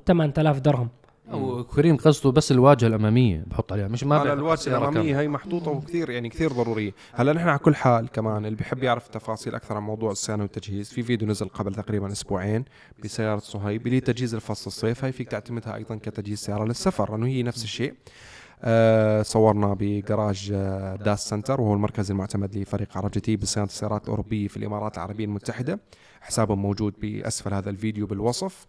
8000 درهم وكريم قصده بس الواجهة الأمامية بحط عليها مش ما على بحط الواجهة الأمامية. هي محطوطة وكثير يعني كثير ضرورية. هلأ نحن على كل حال كمان اللي بيحب يعرف تفاصيل أكثر عن موضوع الصيانة والتجهيز في فيديو نزل قبل تقريبا أسبوعين بسيارة صهيب اللي هي تجهيز الفصل الصيف. هي فيك تعتمدها أيضا كتجهيز سيارة للسفر لأنه هي نفس الشيء. آه صورنا بجراج آه داس سنتر وهو المركز المعتمد لفريق عرب جي تي بصيانة السيارات الأوروبية في الإمارات العربية المتحدة. حسابهم موجود بأسفل هذا الفيديو بالوصف.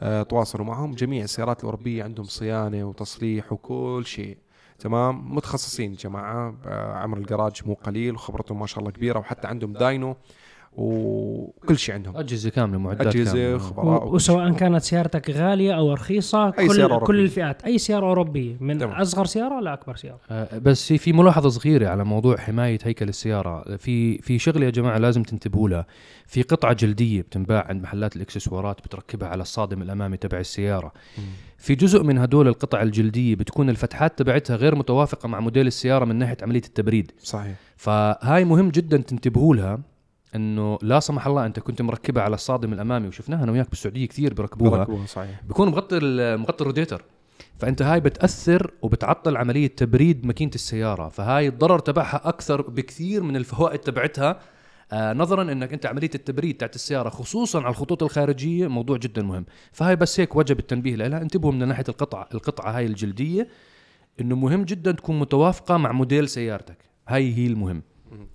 آه تواصلوا معهم. جميع السيارات الأوروبية عندهم صيانة وتصليح وكل شيء. تمام؟ متخصصين جماعة. آه عمر الجراج مو قليل وخبرتهم ما شاء الله كبيرة وحتى عندهم dyno. وكل شيء عندهم. أجهزة كاملة معدات أجهزة كاملة. خبراء و- وسواء كانت سيارتك غالية أو رخيصة أي كل سيارة كل. الفئات. أي سيارة أوروبية. من تمام. أصغر سيارة لاكبر سيارة. آه، بس في- في ملاحظة صغيرة على موضوع حماية هيكل السيارة. في في شغله يا جماعة لازم تنتبهوا لها في قطعة جلدية بتنباع عند محلات الإكسسوارات بتركبها على الصادم الأمامي تبع السيارة. في جزء من هدول القطع الجلدية بتكون الفتحات تبعتها غير متوافقة مع موديل السيارة من ناحية عملية التبريد. صحيح. فهاي مهم جدا تنتبهوا لها. إنه لا سمح الله أنت كنت مركبها على الصادم الأمامي وشفناها أنا وياك بالسعودية كثير بركبوها. صحيح. بيكون مغطي مغطي الروديتر. فأنت هاي بتأثر وبتعطل عملية تبريد ماكينة السيارة. فهاي الضرر تبعها أكثر بكثير من الفوائد تبعتها. آه نظرا إنك أنت عملية التبريد تاعت السيارة خصوصا على الخطوط الخارجية موضوع جدا مهم. فهاي بس هيك وجب التنبيه لها. انتبهوا من ناحية القطعه القطعة هاي الجلدية إنه مهم جدا تكون متوافقة مع موديل سيارتك. هاي هي المهم.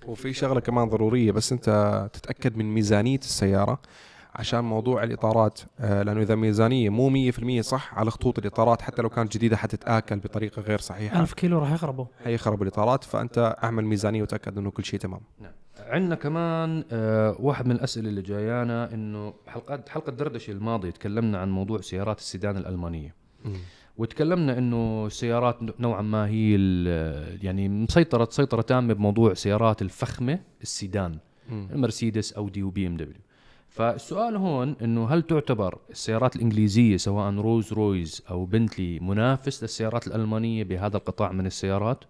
وفي شغلة كمان ضرورية بس أنت تتأكد من ميزانية السيارة عشان موضوع الإطارات. آه لأنه إذا ميزانية مو 100% صح على خطوط الإطارات حتى لو كانت جديدة حتتآكل بطريقة غير صحيحة. 1000 كيلو راح يخربوا. حيخرب الإطارات فأنت أعمل ميزانية وتأكد إنه كل شيء تمام. عندنا كمان آه واحد من الأسئلة اللي جايانا إنه حلقات حلقة دردشة الماضية تكلمنا عن موضوع سيارات السيدان الألمانية. وتكلمنا إنه السيارات نوعا ما هي ال- يعني مسيطره سيطرة تامة بموضوع سيارات الفخمة السيدان المرسيدس أودي وبي إم دبليو. فالسؤال هون إنه هل تعتبر السيارات الإنجليزية سواء رولز رويس أو بنتلي منافس للسيارات الألمانية بهذا القطاع من السيارات؟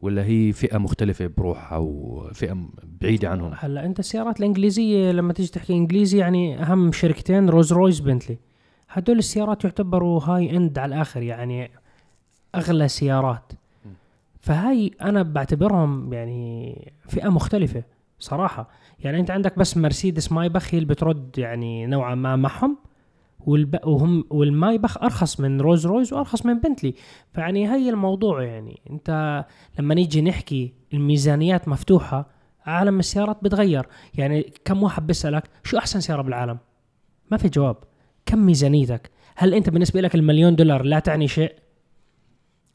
ولا هي فئة مختلفة بروحها وفئه بعيدة عنهم هلأ أنت السيارات الإنجليزية لما تيجي تحكي إنجليزي يعني أهم شركتين رولز رويس بنتلي هدول السيارات يعتبروا high end على الآخر يعني أغلى سيارات. فهاي أنا بعتبرهم يعني فئة مختلفة صراحة. يعني أنت عندك بس مرسيدس مايبخ هي اللي بترد يعني نوعا ما معهم والب... وهم والمايبخ أرخص من رولز رويس وأرخص من بنتلي فيعني هي الموضوع يعني. أنت لما نيجي نحكي الميزانيات مفتوحة عالم السيارات بتغير. يعني كم واحد بيسألك شو أحسن سيارة بالعالم؟ ما في جواب. كم ميزانيتك؟ هل أنت بالنسبة لك المليون دولار لا تعني شيء؟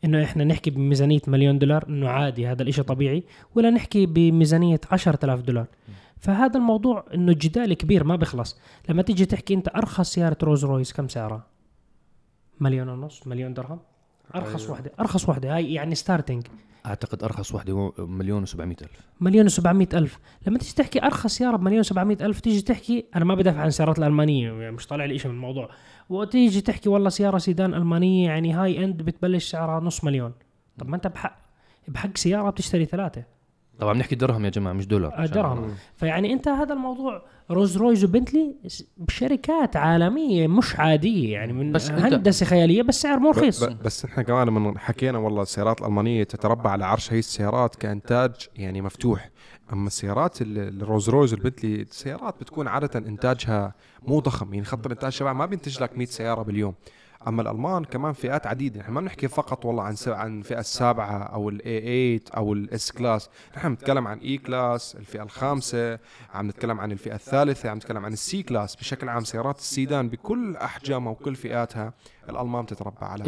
إنه إحنا نحكي بميزانية مليون دولار إنه عادي هذا الإشي طبيعي ولا نحكي بميزانية 10000 دولار. فهذا الموضوع إنه جدال كبير ما بيخلص. لما تيجي تحكي أنت أرخص سيارة رولز رويس كم سعرها؟ مليون ونص مليون درهم؟ أرخص أيوة. واحدة أرخص واحدة هاي يعني starting أعتقد أرخص وحدة مليون و700 ألف. مليون و700 ألف. لما تيجي تحكي أرخص سيارة بمليون و700 ألف تيجي تحكي أنا ما بدافع عن السيارات الألمانية يعني مش طالع لي شيء من الموضوع. وتيجي تحكي والله سيارة سيدان ألمانية يعني high end بتبلش سعرها نص مليون. طب ما أنت بحق بحق سيارة بتشتري ثلاثة. طبعا بنحكي درهم يا جماعة مش دولار آه، درهم. فيعني أنت هذا الموضوع رولز رويس وبنتلي بشركات عالمية مش عادية يعني من بس هندسة خيالية بس سعر مو رخيص. بس نحن كمان لما حكينا والله السيارات الألمانية تتربع على عرش هي السيارات كإنتاج يعني مفتوح. أما السيارات ال- الرولز رويس البنتلي السيارات بتكون عادة إنتاجها مو ضخم يعني خط الإنتاج تبعها ما بينتج لك 100 سيارة باليوم. أما الألمان كمان فئات عديدة. نحن ما بنحكي فقط والله عن عن الفئه السابعة أو ال A8 أو ال S-Class نحن بنتكلم عن E-Class الفئة الخامسة عم نتكلم عن الفئة الثالثة عم نتكلم عن ال C-Class بشكل عام سيارات السيدان بكل أحجامها وكل فئاتها الألمان بتتربع على.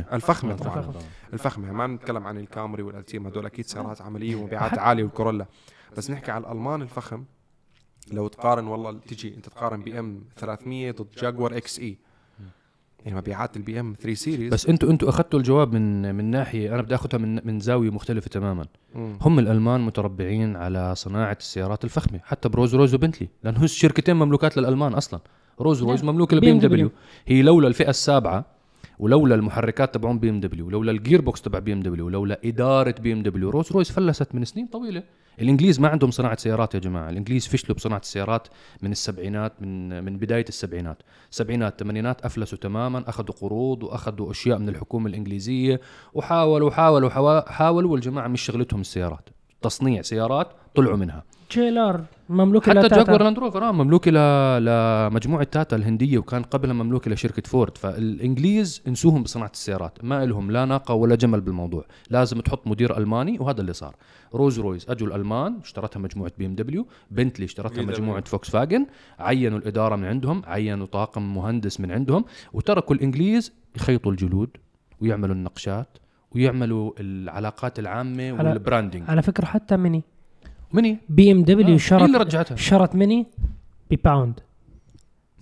العرش. الفخمة طبعا. الفخمة. ما بنتكلم عن الكامري والالتيما هدول أكيد سيارات عملية ومبيعات عالية والكورولا بس نحكي على الألمان الفخم. لو تقارن والله تجي أنت تقارن بي إم 300 ضد جاكوار XE. يعني مبيعات البي ام 3 Series بس أنتوا أنتوا أخذتوا الجواب من من ناحية أنا بدي آخذها من من زاوية مختلفة تماما مم. هم الألمان متربعين على صناعة السيارات الفخمة حتى برولز رويس وبنتلي لأنه الشركتين مملوكات للألمان أصلا رولز رويس نعم. مملوكة لبي إم. دبليو هي لولا الفئة السابعة ولولا المحركات تبعون بي ام دبليو ولولا ال gearbox تبع بي ام دبليو ولولا إدارة بي ام دبليو رولز رويس فلست من سنين طويلة الإنجليز ما عندهم صناعة سيارات يا جماعة. الإنجليز فشلوا بصناعة السيارات من السبعينات من من بداية السبعينات. السبعينات الثمانينات أفلسوا تماما أخذوا قروض وأخذوا أشياء من الحكومة الإنجليزية وحاولوا حاولوا حاولوا والجماعة مش شغلتهم السيارات. تصنيع سيارات طلعوا منها. جيلار مملوكة حتى. جاكوار لاند روفر آه مملوكه ل... لمجموعه تاتا الهندية وكان قبلها مملوكه لشركه فورد. فالإنجليز انسوهم بصناعة السيارات. ما لهم لا ناقة ولا جمل بالموضوع. لازم تحط مدير ألماني وهذا اللي صار. رولز رويس اجوا الالمان اشترتها مجموعة BMW. بنتلي اشترتها BMW. مجموعة فوكس فاجن عينوا الإدارة من عندهم عينوا طاقم مهندس من عندهم وتركوا الإنجليز يخيطوا الجلود ويعملوا النقشات ويعملوا العلاقات العامة وال branding على فكرة حتى ميني مني؟ بي إم آه، دبليو هي شرت اللي رجعتها. شرت ميني ب pound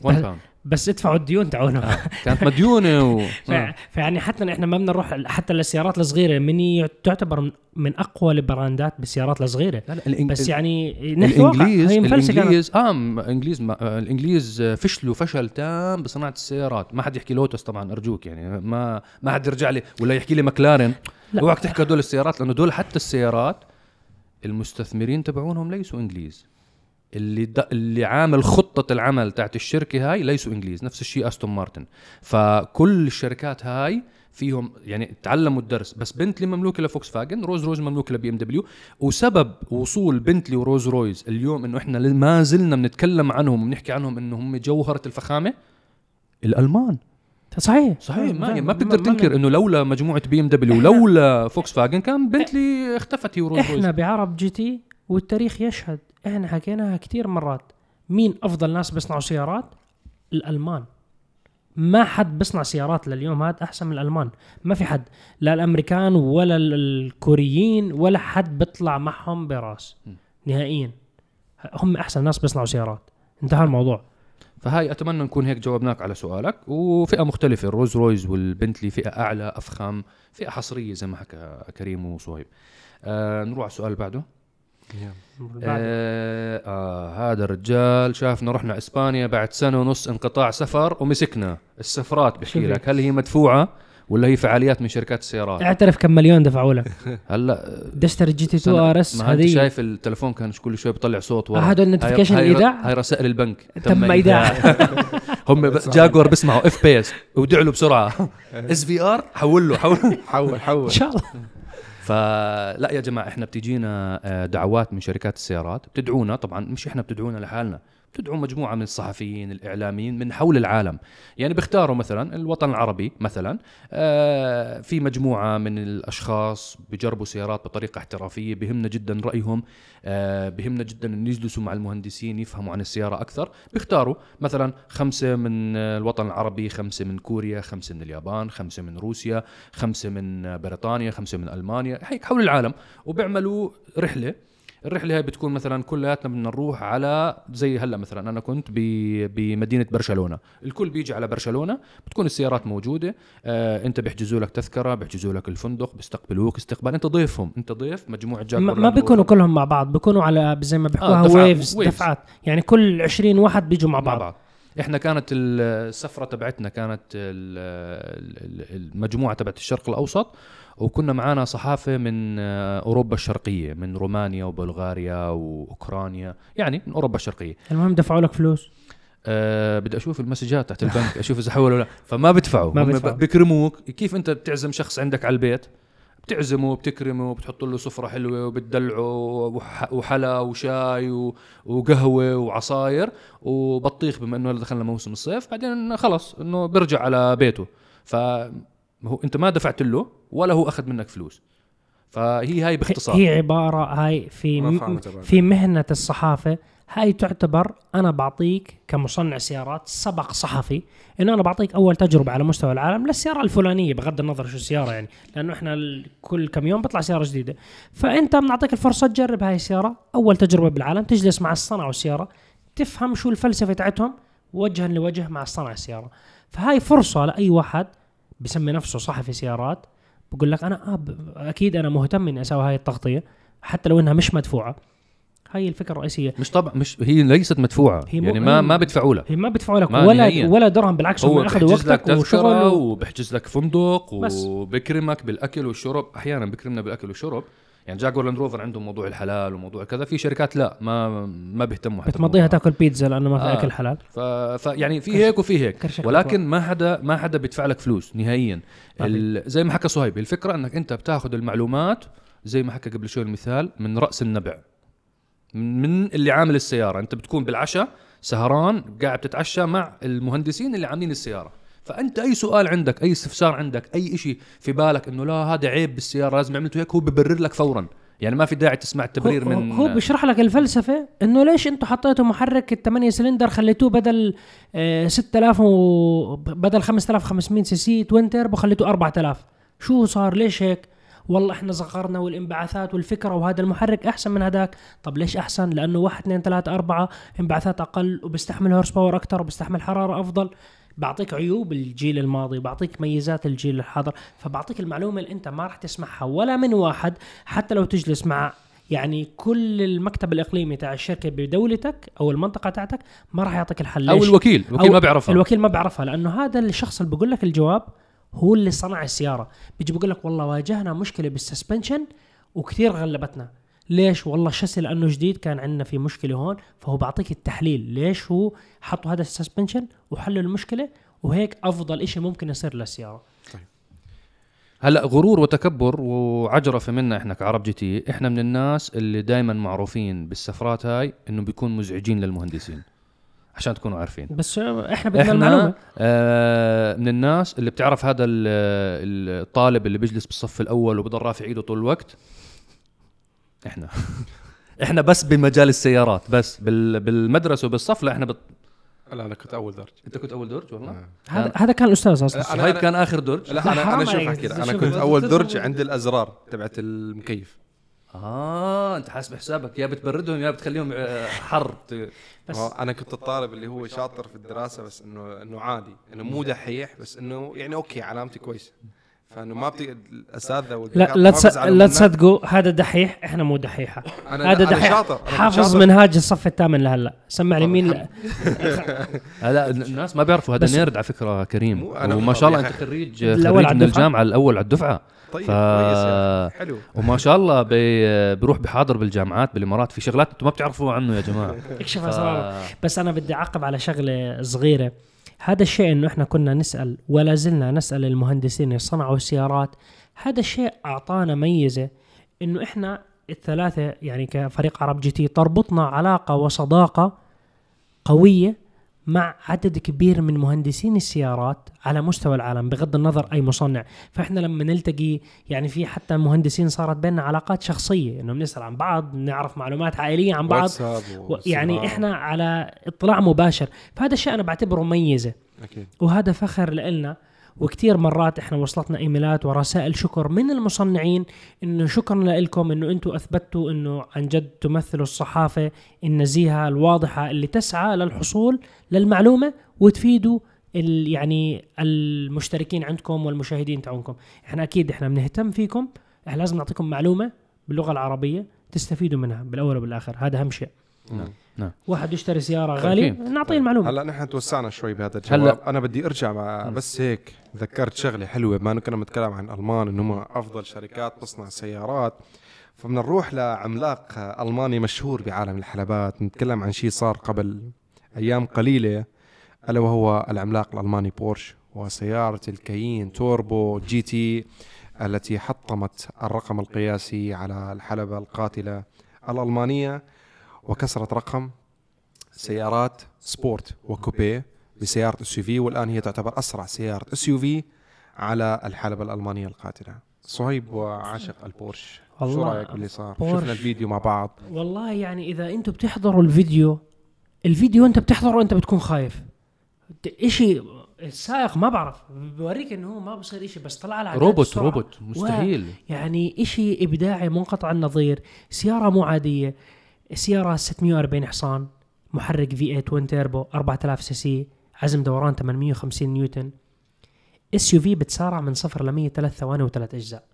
1 pound بس ادفعوا الديون تاعونا كانت مديونة و... ف- فيعني حتى نحن ما بدنا نروح حتى للسيارات الصغيرة. ميني تعتبر من- أقوى البراندات بالسيارات الصغيرة. لا لا الإنج... بس يعني الانجليز الانجليز آه م- إنجليز ما آه، الإنجليز آه، فشلوا فشل تام بصناعة السيارات. ما حد يحكي لوتس طبعا أرجوك يعني. ما ما حد يرجع لي ولا يحكي لي مكلارن لا. اوعك تحكي هدول السيارات لأنه دول حتى السيارات المستثمرين تبعونهم ليسوا إنجليز. اللي د... اللي عامل خطة العمل تاعت الشركة هاي ليسوا إنجليز نفس الشيء أستون مارتن. فكل الشركات هاي فيهم يعني تعلموا الدرس بس بنتلي مملوكة لفوكس فاجن رولز رويس مملوكة ل BMW. وسبب وصول بنتلي ورولز رويس اليوم إنه إحنا ما زلنا بنتكلم عنهم وبنحكي عنهم إنه هم جوهرة الفخامة الألمان. صحيح. صحيح ما, ما بتقدر تنكر إنه لولا مجموعة BMW ولولا فوكس فاجن كان بنتلي اختفت رويس إحنا بعرب GT والتاريخ يشهد إحنا حكيناها كثير مرات. مين أفضل ناس بيصنعوا سيارات؟ الألمان. ما حد بيصنع سيارات لليوم هذا أحسن من الألمان. ما في حد. لا الأمريكان ولا ال- الكوريين ولا حد بيطلع معهم براس. نهائيا. هم أحسن ناس بيصنعوا سيارات. انتهى الموضوع. فهاي أتمنى نكون هيك جاوبناك على سؤالك. وفئة مختلفة الرولز رويس والبنتلي فئة أعلى أفخم فئة حصرية زي ما حكى كريم وصهيب. آه نروح على السؤال اللي بعده. آه, آه هذا الرجال شافنا رحنا إسبانيا بعد سنة ونص انقطاع سفر ومسكنا. السفرات بحكي. لك هل هي مدفوعة؟ ولا هي فعاليات من شركات السيارات؟ اعترف كم مليون دفعوا لك هلا بدك تشتري GT 2 سنة- RS هذه. شايف التلفون كان كل شوي بيطلع صوت ورا. هذا ال notification الايداع هاي رسائل البنك. تم إيداع. هم ب- جاكوار بيسمعوا إف بي إس. ودعوا له بسرعة. SVR؟ حول له حول حول إن حول شاء الله. فلا يا جماعة إحنا بتجينا آه، دعوات من شركات السيارات. بتدعونا طبعا مش إحنا بتدعونا لحالنا. بتدعو مجموعة من الصحفيين الإعلاميين من حول العالم. يعني بيختاروا مثلا الوطن العربي مثلا آه، في مجموعة من الأشخاص بجربوا سيارات بطريقة احترافية بهمنا جدا رأيهم آه، بهمنا جدا إن يجلسوا مع المهندسين يفهموا عن السيارة أكثر. بيختاروا مثلا خمسة من الوطن العربي خمسة من كوريا خمسة من اليابان خمسة من روسيا خمسة من بريطانيا خمسة من ألمانيا هيك حول العالم. وبيعملوا رحلة الرحلة هاي بتكون مثلا كلياتنا بدنا نروح على زي هلأ مثلا أنا كنت بمدينة برشلونة. الكل بيجي على برشلونة بتكون السيارات موجودة. آه أنت بيحجزوا لك تذكرة بيحجزوا لك الفندق بيستقبلوك استقبال. أنت ضيفهم أنت ضيف مجموعة ما, جاكوار ما لاند بيكونوا. كلهم مع بعض بيكونوا على زي ما بيحكوها آه، دفعات، ويفز waves. دفعات. يعني كل 20 واحد بيجوا مع مع بعض. بعض. إحنا كانت السفرة تبعتنا كانت ال- ال- المجموعة تبعت الشرق الأوسط وكنا معانا صحافة من أوروبا الشرقية من رومانيا وبلغاريا وأوكرانيا يعني من أوروبا الشرقية. المهم دفعوا لك فلوس. أه بدي أشوف المسجات تحت البنك أشوف إذا حولوا ولا لا. فما بدفعوا. ما بدفعوا. ب- بيكرموك كيف أنت بتعزم شخص عندك على البيت؟ بتعزمه بتكرمه بتحط له سفرة حلوة وبتدلعه وح- وحلا وشاي و- وقهوة وعصاير وبطيخ بما إنه دخلنا موسم الصيف. بعدين خلص إنه بيرجع على بيته. ف هو أنت ما دفعت له ولا هو أخذ منك فلوس. فهي هاي باختصار. هي عبارة هاي في. في مهنة الصحافة هاي تعتبر أنا بعطيك كمصنع سيارات سبق صحفي إنه أنا بعطيك أول تجربة على مستوى العالم للسيارة الفلانية بغض النظر شو السيارة يعني لأنه إحنا كل كم يوم بيطلع سيارة جديدة. فأنت بنعطيك الفرصة تجرب هاي السيارة أول تجربة بالعالم تجلس مع الصنع والسيارة تفهم شو الفلسفة تاعتهم وجها لوجه مع صنع السيارة. فهاي فرصة لأي واحد بسمي نفسه صحفي سيارات بقول لك أنا أكيد أنا مهتم إني أسوي هاي التغطية حتى لو إنها مش مدفوعة. هاي الفكرة الرئيسية. مش طبعا مش هي ليست مدفوعة. هي يعني ما هي- ما بدفعوا لها هي ما بدفعوا لك ولا نهائياً. ولا درهم بالعكس هو هم أخذوا لك وقتك وشغل و... وبحجز لك فندق. وبكرمك بالأكل والشرب. أحيانا بكرمنا بالأكل والشرب. يعني جاكوار لاند روفر عندهم موضوع الحلال وموضوع كذا. في شركات لا ما ما بيهتموا حتى بتمضيها. تأكل بيتزا لأنه ما في آه. أكل حلال. ف... ف يعني في هيك وفي هيك. ولكن ما حدا ما حدا بيدفع لك فلوس نهائيا. ال... زي ما حكى صهيب الفكرة إنك أنت بتاخذ المعلومات زي ما حكى قبل شوي المثال من رأس النبع. من اللي عامل السيارة. أنت بتكون بالعشاء سهران قاعد تتعشى مع المهندسين اللي عاملين السيارة. فأنت أي سؤال عندك أي استفسار عندك أي شيء في بالك إنه لا هذا عيب بالسيارة لازم عملته هيك هو ببرر لك فورا. يعني ما في داعي تسمع التبرير هو, من هو بيشرح لك الفلسفة إنه ليش أنتم حطيتوا محرك الثمانية سلندر خليتوه بدل آه 6000 و بدل 5500 cc twin turbo خليتوه 4000 شو صار؟ ليش هيك؟ والله إحنا صغرنا والانبعاثات والفكرة وهذا المحرك أحسن من هذاك. طب ليش أحسن؟ لأنه 1 2 3 4 انبعاثات أقل وبيستحمل horsepower أكثر وبيستحمل حرارة أفضل. بعطيك عيوب الجيل الماضي بعطيك ميزات الجيل الحاضر فبعطيك المعلومة اللي أنت ما راح تسمعها ولا من واحد حتى لو تجلس مع يعني كل المكتب الإقليمي تاع الشركة بدولتك أو المنطقة تاعتك ما راح يعطيك الحل. أو؟ الوكيل الوكيل أو ما بيعرفها. الوكيل ما بيعرفها لأنه هذا الشخص اللي بقول لك الجواب هو اللي صنع السيارة. بيجي بقول لك والله واجهنا مشكلة بال suspension وكثير غلبتنا. ليش؟ والله الشاسي لأنه جديد كان عندنا في مشكلة هون فهو بعطيك التحليل. ليش هو حطوا هذا ال suspension وحلوا المشكلة وهيك أفضل إشي ممكن يصير للسيارة؟ هلأ غرور وتكبر وعجرفه منا إحنا كعرب GT إحنا من الناس اللي دائما معروفين بالسفرات هاي إنه بيكون مزعجين للمهندسين. عشان تكونوا عارفين. بس إحنا بدنا المعلومة. إحنا آه من الناس اللي بتعرف هذا ال- الطالب اللي بيجلس بالصف الأول وبضل رافع إيده طول الوقت؟ إحنا. إحنا بس بمجال السيارات بس بال بالمدرسة وبالصف لا إحنا بت... لا أنا كنت أول درجه أنت كنت أول درج والله؟ آه. هذا هذا كان الأستاذ أصلا. أنا- أنا- كان آخر درج؟ لا أنا أنا شوف. احكي لك أنا كنت أول. درج عند الأزرار تبعت المكيف. آه أنت حاسب حسابك يا بتبردهم يا بتخليهم آه، حر. بس أنا كنت الطالب اللي هو شاطر في الدراسة بس إنه إنه عادي. إنه مو دحيح بس إنه يعني أوكي علامتي كويسة. فإنه ما بتي الاساتذه لا لا. تصدقوا هذا دحيح إحنا مو دحيحة. أنا هذا أنا دحيح. شاطر أنا حافظ شاطر. منهاج الصف الثامن لهلا. سمع لي طب مين؟ لا الناس ما بيعرفوا. هذا نيرد على فكرة كريم. أنا وما شاء الله أنت. خريج خريج من؟ الجامعة الأول على الدفعة. طيب ف- كويس. حلو. وما شاء الله بي بيروح بحاضر بالجامعات بالإمارات في شغلات أنتم ما بتعرفوا عنه يا جماعة. اكشف ف... اسراره بس أنا بدي أعقب على شغلة صغيرة. هذا الشيء إنه إحنا كنا نسأل ولا زلنا نسأل المهندسين اللي صنعوا السيارات هذا الشيء أعطانا ميزة إنه إحنا الثلاثة يعني كفريق عرب جي تي تربطنا علاقة وصداقة قوية مع عدد كبير من مهندسين السيارات على مستوى العالم بغض النظر أي مصنع. فإحنا لما نلتقي يعني في حتى مهندسين صارت بيننا علاقات شخصية انه بنسال عن بعض نعرف معلومات عائلية عن بعض. و- يعني. إحنا على اطلاع مباشر. فهذا الشيء أنا بعتبره ميزه أكيد. وهذا فخر لنا وكثير مرات إحنا وصلتنا إيميلات ورسائل شكر من المصنعين إنه شكرا لكم إنه أنتم أثبتوا إنه عن جد تمثلوا الصحافة النزيهه الواضحة اللي تسعى للحصول للمعلومة وتفيدوا ال- يعني المشتركين عندكم والمشاهدين تاعونكم إحنا أكيد إحنا بنهتم فيكم إحنا لازم نعطيكم معلومة باللغة العربية تستفيدوا منها بالأول وبالآخر. هذا أهم شيء. نعم. نعم. واحد يشتري سيارة غالية أكيد. نعطيه المعلومة. هلا نحن توسعنا شوي بهذا هلا- الجواب أنا بدي أرجع مع بس هيك ذكرت شغلة حلوة. بما انه كنا بنتكلم عن ألمان انهم أفضل شركات تصنع سيارات. فبدنا نروح لعملاق ألماني مشهور بعالم الحلبات. نتكلم عن شيء صار قبل أيام قليلة ألا وهو العملاق الألماني بورش وسيارة الكايين توربو GT التي حطمت الرقم القياسي على الحلبة القاتلة الألمانية. وكسرت رقم سيارات سبورت وكوبيه بسيارة SUV والآن هي تعتبر أسرع سيارة SUV على الحلبة الألمانية القاتلة. صهيب وعاشق البورش. شو رأيك باللي صار؟ بورش. شفنا الفيديو مع بعض. والله يعني إذا أنتم بتحضروا الفيديو الفيديو أنت بتحضره أنت بتكون خايف. إشي السائق ما بعرف بوريك إنه هو ما بصير إشي بس طلع على روبوت السرعة. روبوت مستحيل. يعني إشي إبداعي منقطع النظير سيارة مو عادية. سيارة 640 حصان محرك V8 twin turbo 4000 CC عزم دوران 850 نيوتن. SUV بتسارع من صفر ل 100 ثلاث ثواني وثلاث أجزاء.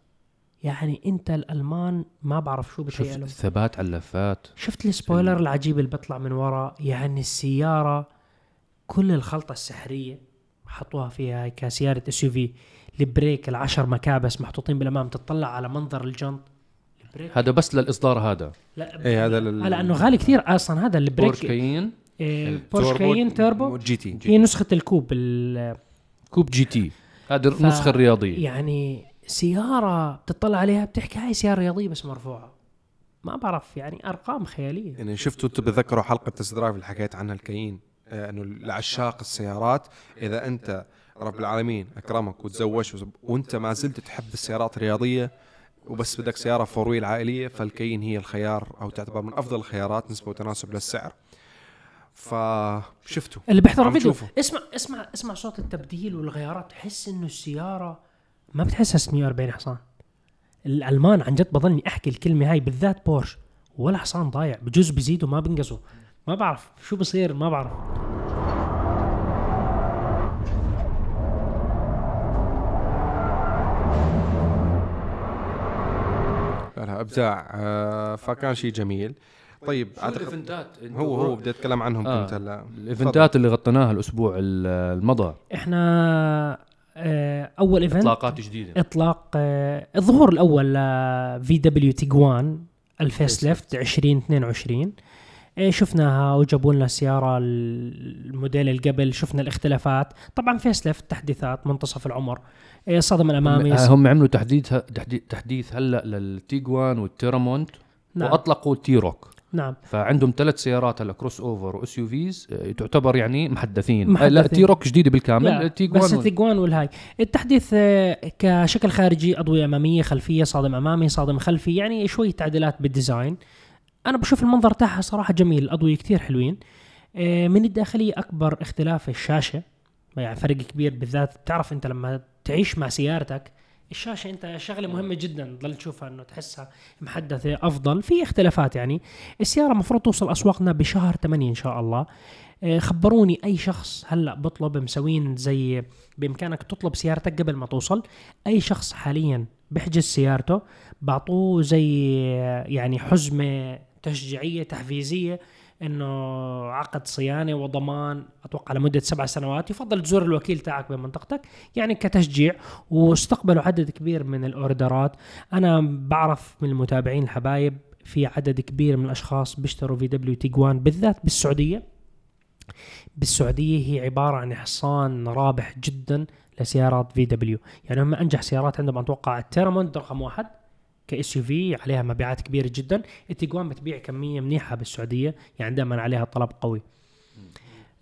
يعني أنت الألمان ما بعرف شو شوف بتهيألهم الثبات على اللفات؟ شفت ال spoiler العجيب اللي بيطلع من ورا؟ يعني السيارة كل الخلطة السحرية حطوها فيها ك سيارة SUV ال brake العشر مكابس محطوطين بالأمام تطلع على منظر الجنط. البريك. هذا بس للإصدار هذا. لا إيه هذا لل... لأنه غالي كثير أصلا هذا بورش البريك كاين. إيه بورش كاين تيربو جي تي هي نسخة الكوب ال- كوب جي تي. هذه ف- النسخة الرياضية. يعني سيارة بتطلع عليها بتحكي هاي سيارة رياضية بس مرفوعة. ما بعرف يعني أرقام خيالية. يعني شفتوا أنتم بتذكروا حلقة تست درايف اللي حكيت عنها الكاين آه، إنه لعشاق السيارات. إذا أنت رب العالمين أكرمك وتزوجت وأنت ما زلت تحب السيارات الرياضية وبس بدك سيارة four wheel عائلية فالكاين هي الخيار أو تعتبر من أفضل الخيارات نسبة وتناسب للسعر. فشفتوا. اللي بيحضر تشوفه. اسمع اسمع اسمع صوت التبديل والغيارات. تحس إنه السيارة ما بتحسها 640 حصان. الألمان عن جد بضلني أحكي الكلمة هاي بالذات بورش ولا حصان ضايع بجوز بيزيدوا ما بنقصوا. ما بعرف شو بصير ما بعرف. لا أبداع آه، فكان شيء جميل. طيب أعتقد ال events؟ هو هو بدي أتكلم عنهم آه. كنت هلا. الإيفنتات اللي غطيناها الأسبوع ال- المضى. إحنا آه، أول event إطلاقات جديدة. إطلاق آه، الظهور الأول في دبليو تيجوان ال facelift 2022 آه، شفناها وجابوا لنا السياره الموديل اللي قبل شفنا الاختلافات. طبعا facelift تحديثات منتصف العمر. آه، الصدم الأمامي. هم, عملوا تحديث تحديث, هلا للتيجوان والتيرامونت. نعم. وأطلقوا التيروك نعم. فعندهم ثلاث سيارات هلا crossover و SUVs. تعتبر يعني محدثين, محدثين. لا تيروك جديدة بالكامل لا التيجوان بس التيجوان والهاي. التحديث كشكل خارجي أضوية أمامية خلفية صادم أمامي صادم خلفي. يعني شوية تعديلات بال design. أنا بشوف المنظر تاعها صراحة جميل الاضويه كتير حلوين. آه، من الداخلية أكبر اختلاف الشاشة يعني فرق كبير بالذات بتعرف أنت لما تعيش مع سيارتك الشاشة أنت شغلة مهمة جدا تضل تشوفها إنه تحسها محدثة أفضل في اختلافات يعني. السيارة المفروض توصل أسواقنا بشهر 8 إن شاء الله. آه، خبروني أي شخص هلأ بطلب مسوين زي بإمكانك تطلب سيارتك قبل ما توصل أي شخص حاليا بحجز سيارته بعطوه زي آه، يعني حزمة تشجيعية تحفيزية إنه عقد صيانة وضمان أتوقع لمدة سبع سنوات. يفضل تزور الوكيل تاعك بمنطقتك يعني كتشجيع واستقبلوا عدد كبير من ال orders. أنا بعرف من المتابعين الحبايب في عدد كبير من الأشخاص بيشتروا في دبليو تيجوان بالذات بالسعودية. بالسعودية هي عبارة عن حصان رابح جدا لسيارات في دبليو. يعني هم أنجح سيارات عندهم أتوقع التيرامونت رقم واحد. ك SUV عليها مبيعات كبيرة جدا. التيجوان بتبيع كمية منيحة بالسعودية يعني دائما عليها طلب قوي.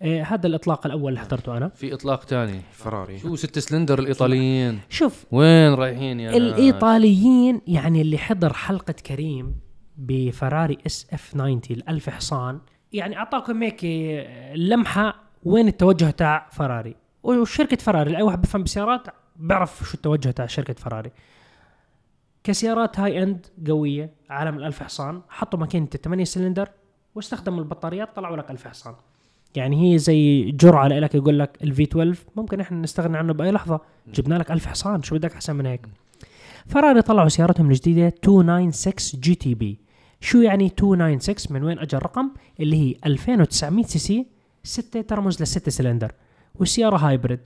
آه هذا الإطلاق الأول اللي حضرته أنا. في إطلاق تاني فراري. شو ست سلندر الإيطاليين؟ شوف وين رايحين يا؟ الإيطاليين يعني اللي حضر حلقة كريم بفراري إس إف 90 الألف حصان. يعني أعطاكم هيك لمحة وين التوجه تاع فراري. وشركة فراري اي واحد بفهم بسيارات بيعرف شو التوجه تاع شركة فراري. كسيارات high-end قوية عالم الألف حصان حطوا ماكينة الثمانية سلندر واستخدموا البطاريات طلعوا لك ألف حصان. يعني هي زي جرعة لك يقول لك ال V12 ممكن إحنا نستغنى عنه بأي لحظة. جبنا لك ألف حصان شو بدك أحسن من هيك؟ فراري طلعوا سيارتهم الجديدة 296 جي تي بي شو يعني 296 من وين أجى الرقم؟ اللي هي 2900 CC 6 ترمز للستة سلندر. والسيارة hybrid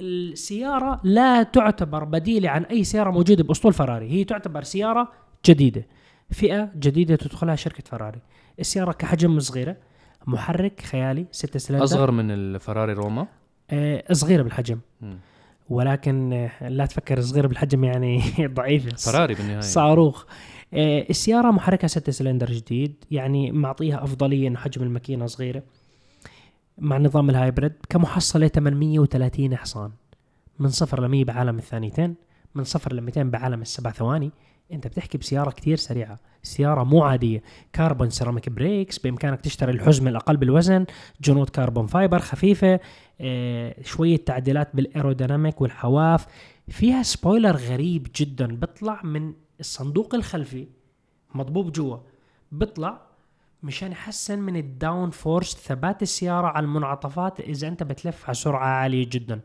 السيارة لا تعتبر بديلة عن أي سيارة موجودة بأسطول فراري. هي تعتبر سيارة جديدة فئة جديدة تدخلها شركة فراري. السيارة كحجم صغيرة محرك خيالي 6 سلندر. أصغر من الفراري روما؟ آه صغيرة بالحجم. مم. ولكن آه، لا تفكر صغيرة بالحجم يعني ضعيفة. فراري بالنهاية. صاروخ. آه، السيارة محركها 6 سلندر جديد يعني معطيها أفضلية إنه حجم الماكينة صغيرة. مع نظام ال hybrid كمحصلة 830 حصان. من صفر ل 100 بعالم الثانيتين من صفر ل 200 بعالم السبع ثواني. انت بتحكي بسيارة كتير سريعة. سيارة مو عادية. carbon ceramic brakes بإمكانك تشتري الحزمة الأقل بالوزن جنوط carbon fiber خفيفة آه، شوية تعديلات بال aerodynamic والحواف. فيها spoiler غريب جدا. بيطلع من الصندوق الخلفي مضبوب جوا. بيطلع مشان يحسن من ال downforce ثبات السيارة على المنعطفات إذا أنت بتلف على سرعة عالية جدا.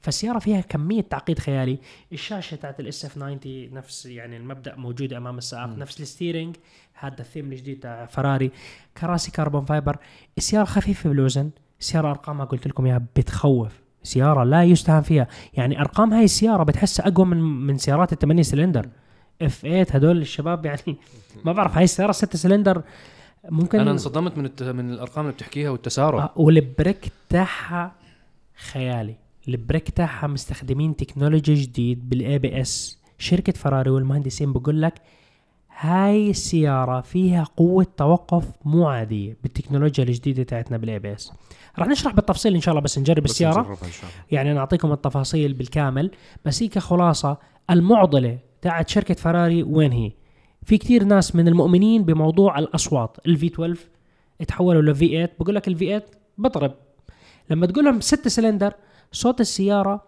فالسيارة فيها كمية تعقيد خيالي. الشاشة تاعت الاس اف 90 نفس يعني المبدأ موجودة أمام السائق نفس ال steering هذا الثيم الجديد تاع فراري. كراسي carbon fiber السيارة خفيفة بالوزن السيارة أرقامها قلت لكم إياها بتخوف. سيارة لا يستهان فيها. يعني أرقام هاي السيارة بتحسها أقوى من من سيارات الثمانية سلندر. F8 هدول الشباب يعني ما بعرف هاي السيارة 6 سلندر ممكن أنا انصدمت من الت... من الأرقام اللي بتحكيها والتسارع. آه، والبريك تاعها خيالي. البريك تاعها مستخدمين technology جديد بال ABS شركة فراري والمهندسين بقول لك هاي السيارة فيها قوة توقف مو عادية بالتكنولوجيا الجديدة تاعتنا بال ABS راح نشرح بالتفصيل إن شاء الله بس نجرب بس السيارة. نجربها إن شاء الله. يعني نعطيكم التفاصيل بالكامل. بس هي كخلاصة المعضلة تاعت شركة فراري وين هي؟ في كتير ناس من المؤمنين بموضوع الأصوات. ال V12 اتحولوا ل V8 بقول لك ال V8 بضرب لما تقول لهم 6 سلندر صوت السيارة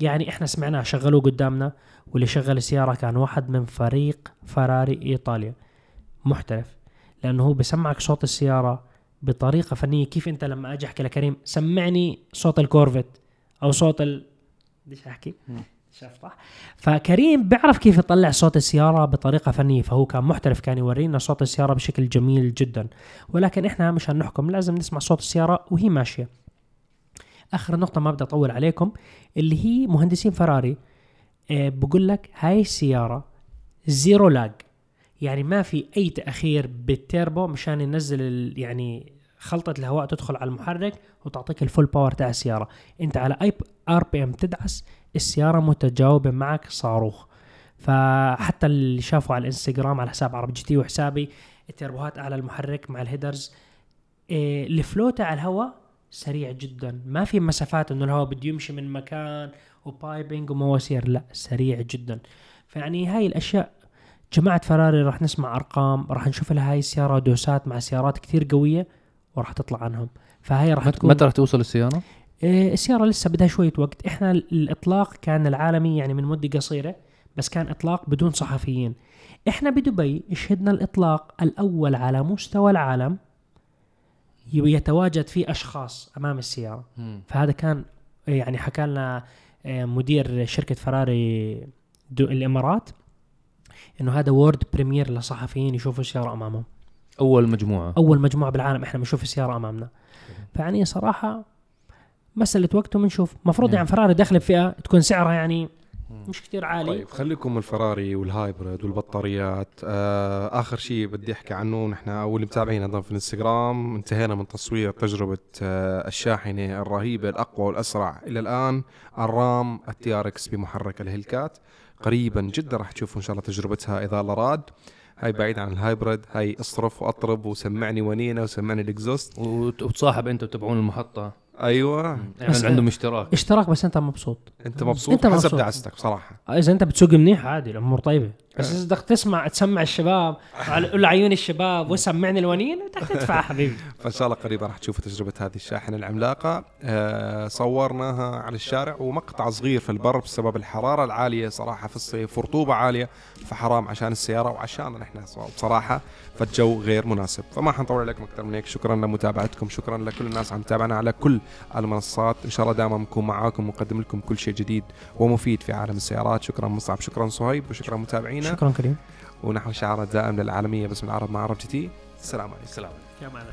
يعني إحنا سمعناه شغلوه قدامنا واللي شغل السيارة كان واحد من فريق فراري إيطاليا. محترف. لأنه هو بسمعك صوت السيارة بطريقة فنية. كيف أنت لما أجي أحكي لكريم سمعني صوت الكورفت أو صوت ال بديش أحكي. صح فكريم بيعرف كيف يطلع صوت السيارة بطريقة فنية فهو كان محترف كان يورينا صوت السيارة بشكل جميل جدا. ولكن إحنا مشان نحكم لازم نسمع صوت السيارة وهي ماشية. آخر نقطة ما بدي أطول عليكم اللي هي مهندسين فراري. آه بقول لك هاي السيارة zero lag. يعني ما في أي تأخير بالتيربو مشان ينزل يعني خلطة الهواء تدخل على المحرك وتعطيك ال full power تاع السيارة. أنت على أي RPM تدعس السيارة متجاوبة معك صاروخ. فحتى اللي شافوا على الإنستغرام على حساب عرب جي تي وحسابي التربوهات اعلى المحرك مع ال headers إيه ال flow تاع الهواء سريع جدا. ما في مسافات إنه الهواء بده يمشي من مكان و piping ومواسير لا سريع جدا. فيعني هاي الأشياء جماعة فراري راح نسمع أرقام راح نشوف لها هاي السيارة دوسات مع سيارات كثير قوية وراح تطلع عنهم. فهاي راح تكون متى رح توصل السيارة؟ آه، السيارة لسه بدها شوية وقت. إحنا الإطلاق كان العالمي يعني من مدة قصيرة بس كان إطلاق بدون صحفيين. إحنا بدبي شهدنا الإطلاق الأول على مستوى العالم يتواجد فيه أشخاص أمام السيارة. فهذا كان يعني حكى لنا آه، مدير شركة فراري دو الإمارات إنه هذا world premiere لصحفيين يشوفوا السيارة أمامهم. أول مجموعة. أول مجموعة بالعالم إحنا بنشوف السيارة أمامنا. فيعني صراحة مساله وقت وبنشوف المفروض نعم. يعني فراري داخله بفئة تكون سعرها يعني مش كتير عالي. طيب خليكم من الفراري وال hybrid والبطاريات. آه آخر شيء بدي أحكي عنه نحن واللي متابعين أيضا في الإنستغرام انتهينا من تصوير تجربة آه الشاحنة الرهيبة الأقوى والأسرع إلى الآن الرام ال TRX بمحرك ال Hellcat. قريبا جدا راح تشوفوا إن شاء الله تجربتها إذا الله راد. هاي بعيد عن ال hybrid هاي اصرف واطرب وسمعني ونينه وسمعني ال exhaust. وت- وتصاحب أنت وتبعون المحطة. أيوه. يعني بس- عندهم اشتراك. اشتراك بس أنت مبسوط. أنت مبسوط؟ أنت حسب مبسوط. دعستك بصراحه إذا أنت بتسوق منيح عادي الأمور طيبة. بس إذا بدك تسمع تسمع الشباب على قول عيون الشباب وسمعني الونين بدك تدفع حبيبي. فإن شاء الله قريبا راح تشوفوا تجربة هذه الشاحنة العملاقة. آه صورناها على الشارع ومقطع صغير في البر بسبب الحرارة العالية صراحة في الصيف ورطوبة عالية فحرام عشان السيارة وعشان نحن بصراحه فالجو غير مناسب. فما حنطول عليكم أكثر من هيك. شكرا لمتابعتكم شكرا لكل الناس عم تتابعنا على كل المنصات. إن شاء الله دائما نكون معاكم ونقدم لكم كل شيء جديد ومفيد في عالم السيارات. شكرا مصعب شكرا صهيب وشكرا متابعينا. شكرا كريم. ونحو شعار دائم للعالميه باسم العرب مع عرب تي. السلام عليكم. سلام يا معلم.